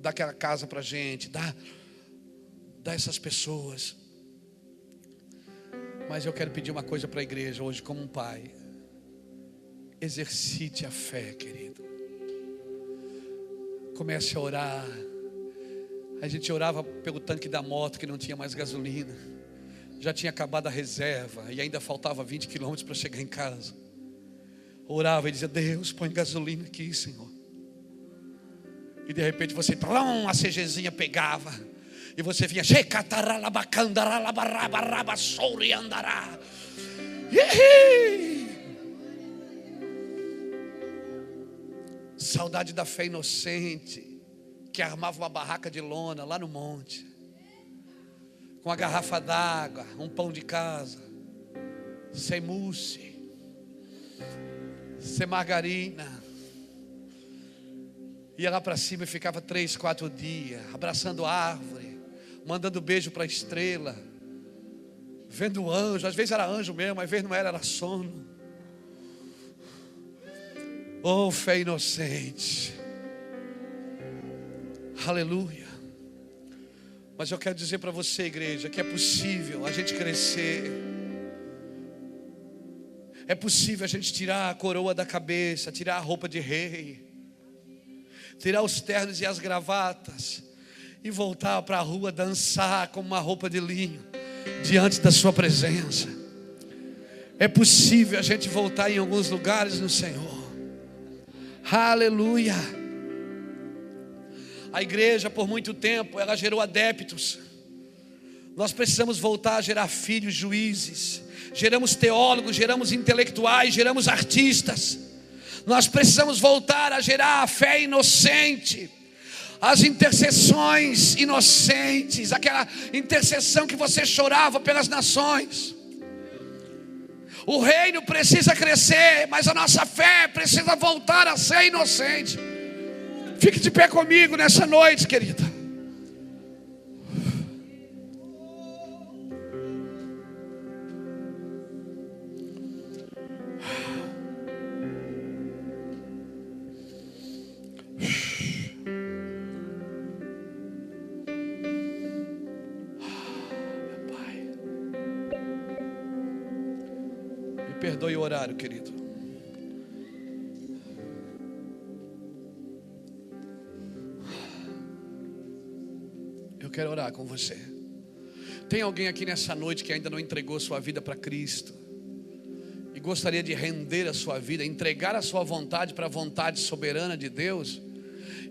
dá aquela casa para a gente, dá, dá essas pessoas. Mas eu quero pedir uma coisa para a igreja hoje, como um pai: exercite a fé, querido. Comece a orar. A gente orava pelo tanque da moto que não tinha mais gasolina. Já tinha acabado a reserva e ainda faltava 20 quilômetros para chegar em casa. Orava e dizia: Deus, põe gasolina aqui, Senhor. E de repente você, plum, a CGzinha pegava. E você vinha, andará. Saudade da fé inocente, que armava uma barraca de lona lá no monte, com a garrafa d'água, um pão de casa, sem mousse, sem margarina. Ia lá para cima e ficava três, quatro dias, abraçando a árvore, mandando beijo para a estrela, vendo anjo, às vezes era anjo mesmo, às vezes não era, era sono. Oh, fé inocente. Aleluia. Mas eu quero dizer para você, igreja, que é possível a gente crescer. É possível a gente tirar a coroa da cabeça, tirar a roupa de rei, tirar os ternos e as gravatas e voltar para a rua dançar com uma roupa de linho diante da Sua presença. É possível a gente voltar em alguns lugares no Senhor. Aleluia. A igreja, por muito tempo, ela gerou adeptos. Nós precisamos voltar a gerar filhos juízes. Geramos teólogos, geramos intelectuais, geramos artistas. Nós precisamos voltar a gerar a fé inocente as intercessões inocentes, aquela intercessão que você chorava pelas nações. O reino precisa crescer, mas a nossa fé precisa voltar a ser inocente. Fique de pé comigo nessa noite, querida. Perdoe o horário, querido. quero orar com você. Tem alguém aqui nessa noite que ainda não entregou sua vida para Cristo? E gostaria de render a sua vida, entregar a sua vontade para a vontade soberana de Deus?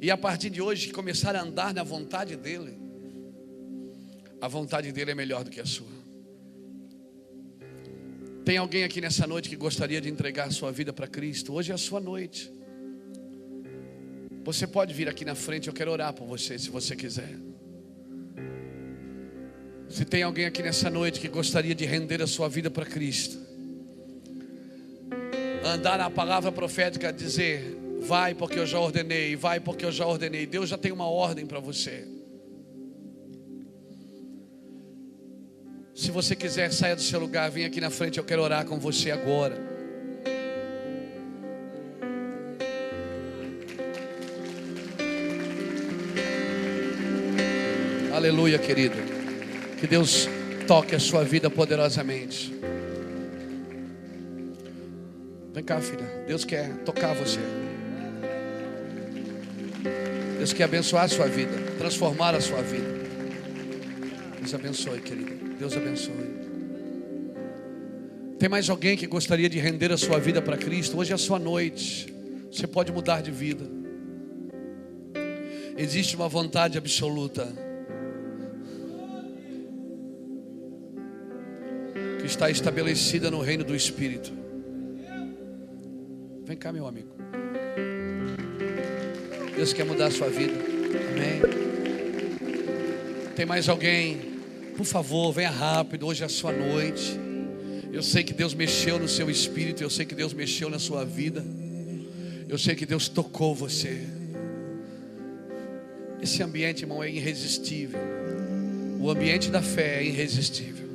E a partir de hoje começar a andar na vontade dEle? A vontade dEle é melhor do que a sua. Tem alguém aqui nessa noite que gostaria de entregar sua vida para Cristo? Hoje é a sua noite. Você pode vir aqui na frente, eu quero orar por você, se você quiser. Se tem alguém aqui nessa noite que gostaria de render a sua vida para Cristo, andar na palavra profética, dizer: vai porque eu já ordenei, vai porque eu já ordenei. Deus já tem uma ordem para você. Se você quiser, saia do seu lugar, vem aqui na frente, eu quero orar com você agora. Aleluia, querido. Que Deus toque a sua vida poderosamente. Vem cá, filha. Deus quer tocar você. Deus quer abençoar a sua vida, transformar a sua vida. Deus abençoe, querida. Deus abençoe. Tem mais alguém que gostaria de render a sua vida para Cristo? Hoje é a sua noite. Você pode mudar de vida. Existe uma vontade absoluta está estabelecida no reino do Espírito. Vem cá, meu amigo. Deus quer mudar a sua vida. Amém. Tem mais alguém? Por favor, venha rápido. Hoje é a sua noite. Eu sei que Deus mexeu no seu espírito. Eu sei que Deus mexeu na sua vida. Eu sei que Deus tocou você. Esse ambiente, irmão, é irresistível. O ambiente da fé é irresistível.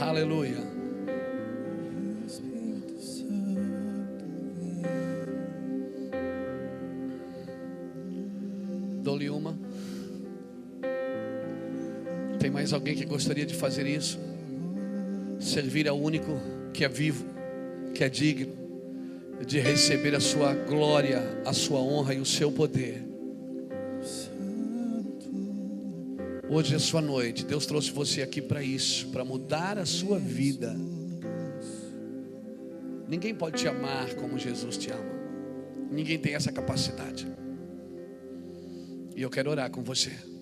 Aleluia. Mais alguém que gostaria de fazer isso? Servir ao único que é vivo, que é digno de receber a sua glória, a sua honra e o seu poder. Hoje é sua noite. Deus trouxe você aqui para isso, para mudar a sua vida. Ninguém pode te amar como Jesus te ama. Ninguém tem essa capacidade. E eu quero orar com você.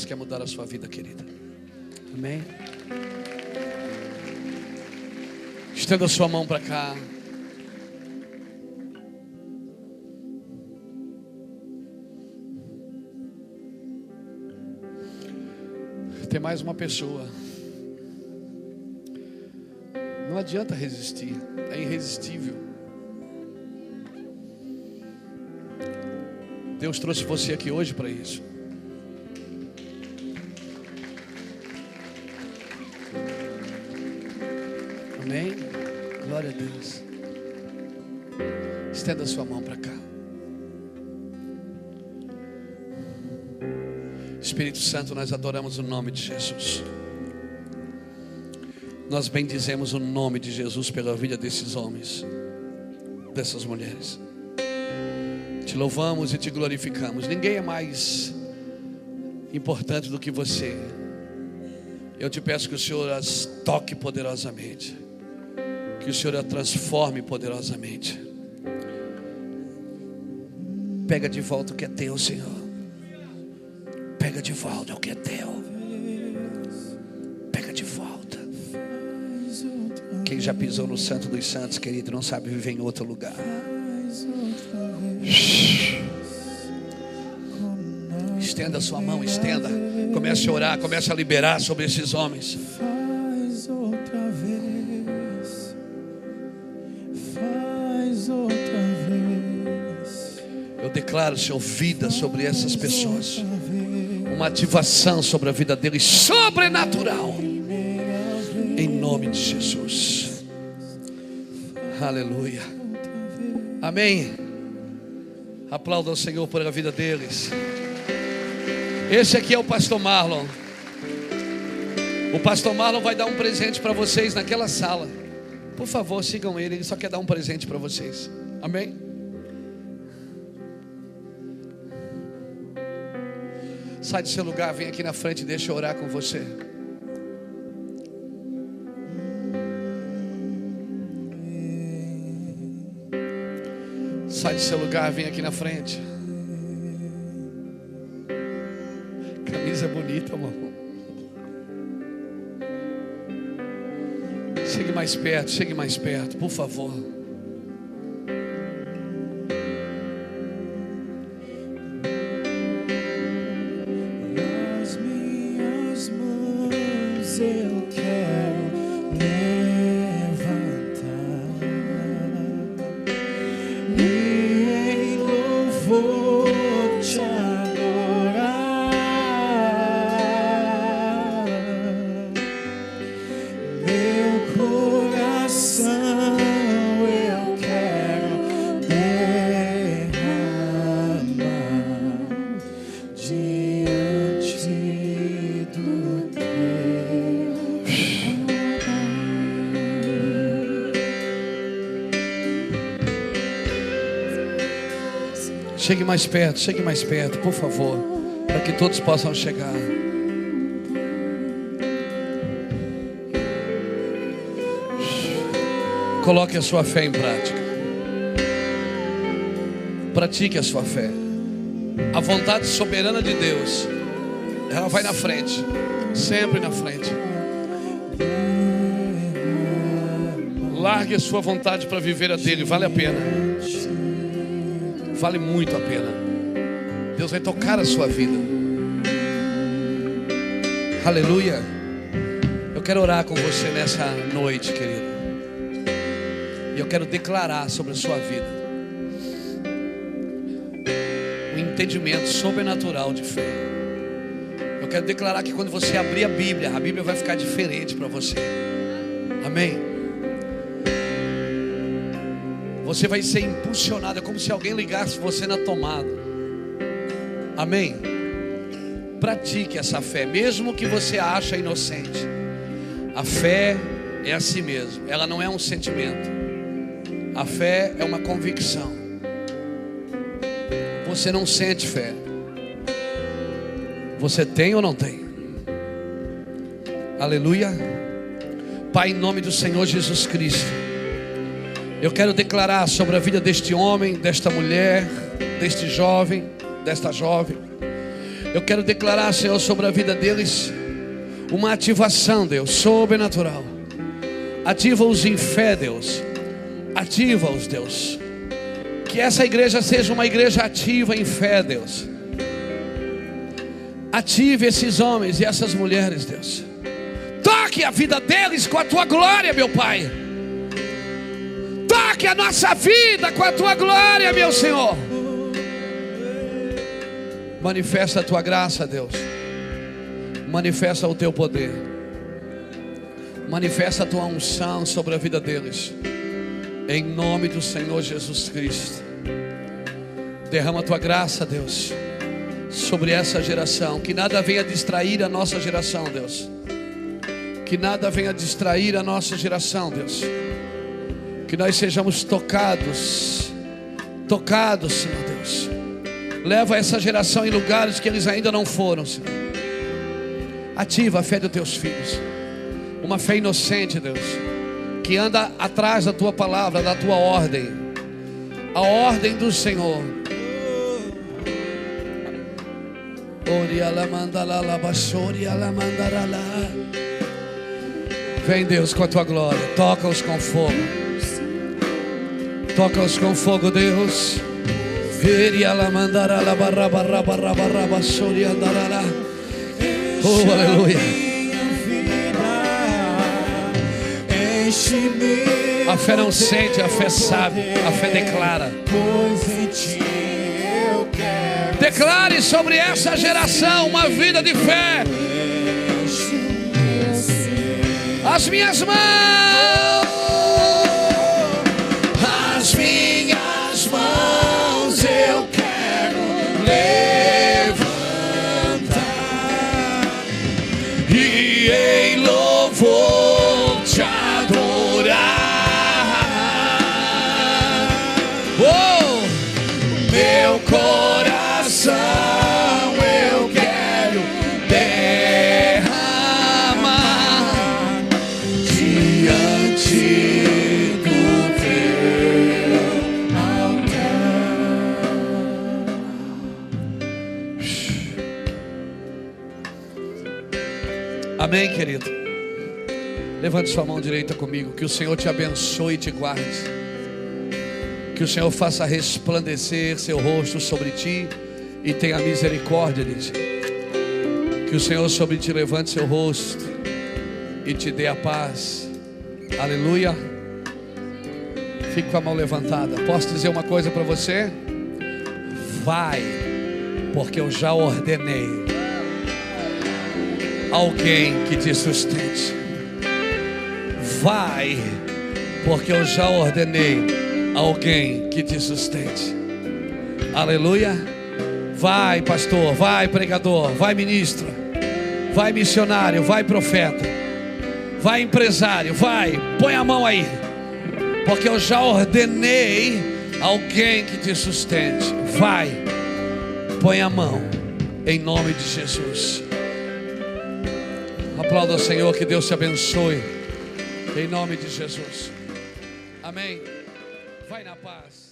Deus quer mudar a sua vida, querida. Amém. Estenda sua mão para cá. Tem mais uma pessoa. Não adianta resistir, é irresistível. Deus trouxe você aqui hoje para isso. Estenda sua mão para cá. Espírito Santo, nós adoramos o nome de Jesus. Nós bendizemos o nome de Jesus pela vida desses homens, dessas mulheres. Te louvamos e te glorificamos. Ninguém é mais importante do que você. Eu te peço que o Senhor as toque poderosamente, que o Senhor a transforme poderosamente. Pega de volta o que é teu, Senhor. Pega de volta o que é teu. Pega de volta. Quem já pisou no Santo dos Santos, querido, não sabe viver em outro lugar. Estenda sua mão, estenda. Comece a orar, comece a liberar sobre esses homens. Declaro, Senhor, vida sobre essas pessoas uma ativação sobre a vida deles sobrenatural. Em nome de Jesus. Aleluia. Amém. Aplauda o Senhor por a vida deles. Esse aqui é o pastor Marlon. O pastor Marlon vai dar um presente para vocês naquela sala. Por favor, sigam ele, ele só quer dar um presente para vocês. Amém? Sai do seu lugar, vem aqui na frente, deixa eu orar com você. Sai do seu lugar, vem aqui na frente. Camisa bonita, amor. Chegue mais perto, chegue mais perto, por favor. Chegue mais perto, chegue mais perto, por favor, para que todos possam chegar. Coloque a sua fé em prática. Pratique a sua fé. A vontade soberana de Deus, ela vai na frente, sempre na frente. Largue a sua vontade para viver a dele, vale a pena. Vale muito a pena. Deus vai tocar a sua vida. Aleluia. Eu quero orar com você nessa noite, querido. E eu quero declarar sobre a sua vida um entendimento sobrenatural de fé. Eu quero declarar que quando você abrir a Bíblia, a Bíblia vai ficar diferente para você. Amém. Você vai ser impulsionado, é como se alguém ligasse você na tomada. Amém. Pratique essa fé, mesmo que você ache inocente. A fé é assim mesmo, ela não é um sentimento. A fé é uma convicção. Você não sente fé. Você tem ou não tem? Aleluia. Pai, em nome do Senhor Jesus Cristo. Eu quero declarar sobre a vida deste homem, desta mulher, deste jovem, desta jovem. Eu quero declarar, Senhor, sobre a vida deles uma ativação, Deus, sobrenatural. Ativa-os em fé, Deus. Ativa-os, Deus. Que essa igreja seja uma igreja ativa em fé, Deus. Ative esses homens e essas mulheres, Deus. Toque a vida deles com a tua glória, meu Pai. Toque a nossa vida com a tua glória, meu Senhor. Manifesta a tua graça, Deus. Manifesta o teu poder. Manifesta a tua unção sobre a vida deles. Em nome do Senhor Jesus Cristo. Derrama a tua graça, Deus, sobre essa geração. Que nada venha distrair a nossa geração, Deus. Que nada venha distrair a nossa geração, Deus. Que nós sejamos tocados, tocados, Senhor Deus. Leva essa geração em lugares que eles ainda não foram, Senhor. Ativa a fé dos teus filhos. Uma fé inocente, Deus. Que anda atrás da tua palavra, da tua ordem. A ordem do Senhor. Vem Deus com a tua glória, toca-os com fogo, toca-os com fogo, Deus. Viria la mandara la barra barra barra barra basuri andará. Oh, aleluia. A fé não sente, a fé sabe, a fé declara. pois em ti eu quero. Declare sobre essa geração uma vida de fé. As minhas mãos, Amém, querido? Levante sua mão direita comigo. Que o Senhor te abençoe e te guarde. Que o Senhor faça resplandecer seu rosto sobre ti e tenha misericórdia de ti. Que o Senhor sobre ti levante seu rosto e te dê a paz. Aleluia. Fique com a mão levantada. Posso dizer uma coisa para você? Vai, porque eu já ordenei alguém que te sustente. Vai, porque eu já ordenei alguém que te sustente. Aleluia. Vai, pastor, vai, pregador, vai, ministro, vai, missionário, vai, profeta, vai, empresário, vai, põe a mão aí, porque eu já ordenei alguém que te sustente. Vai, põe a mão, em nome de Jesus. Aplauda o Senhor, que Deus te abençoe, em nome de Jesus. Amém. Vai na paz.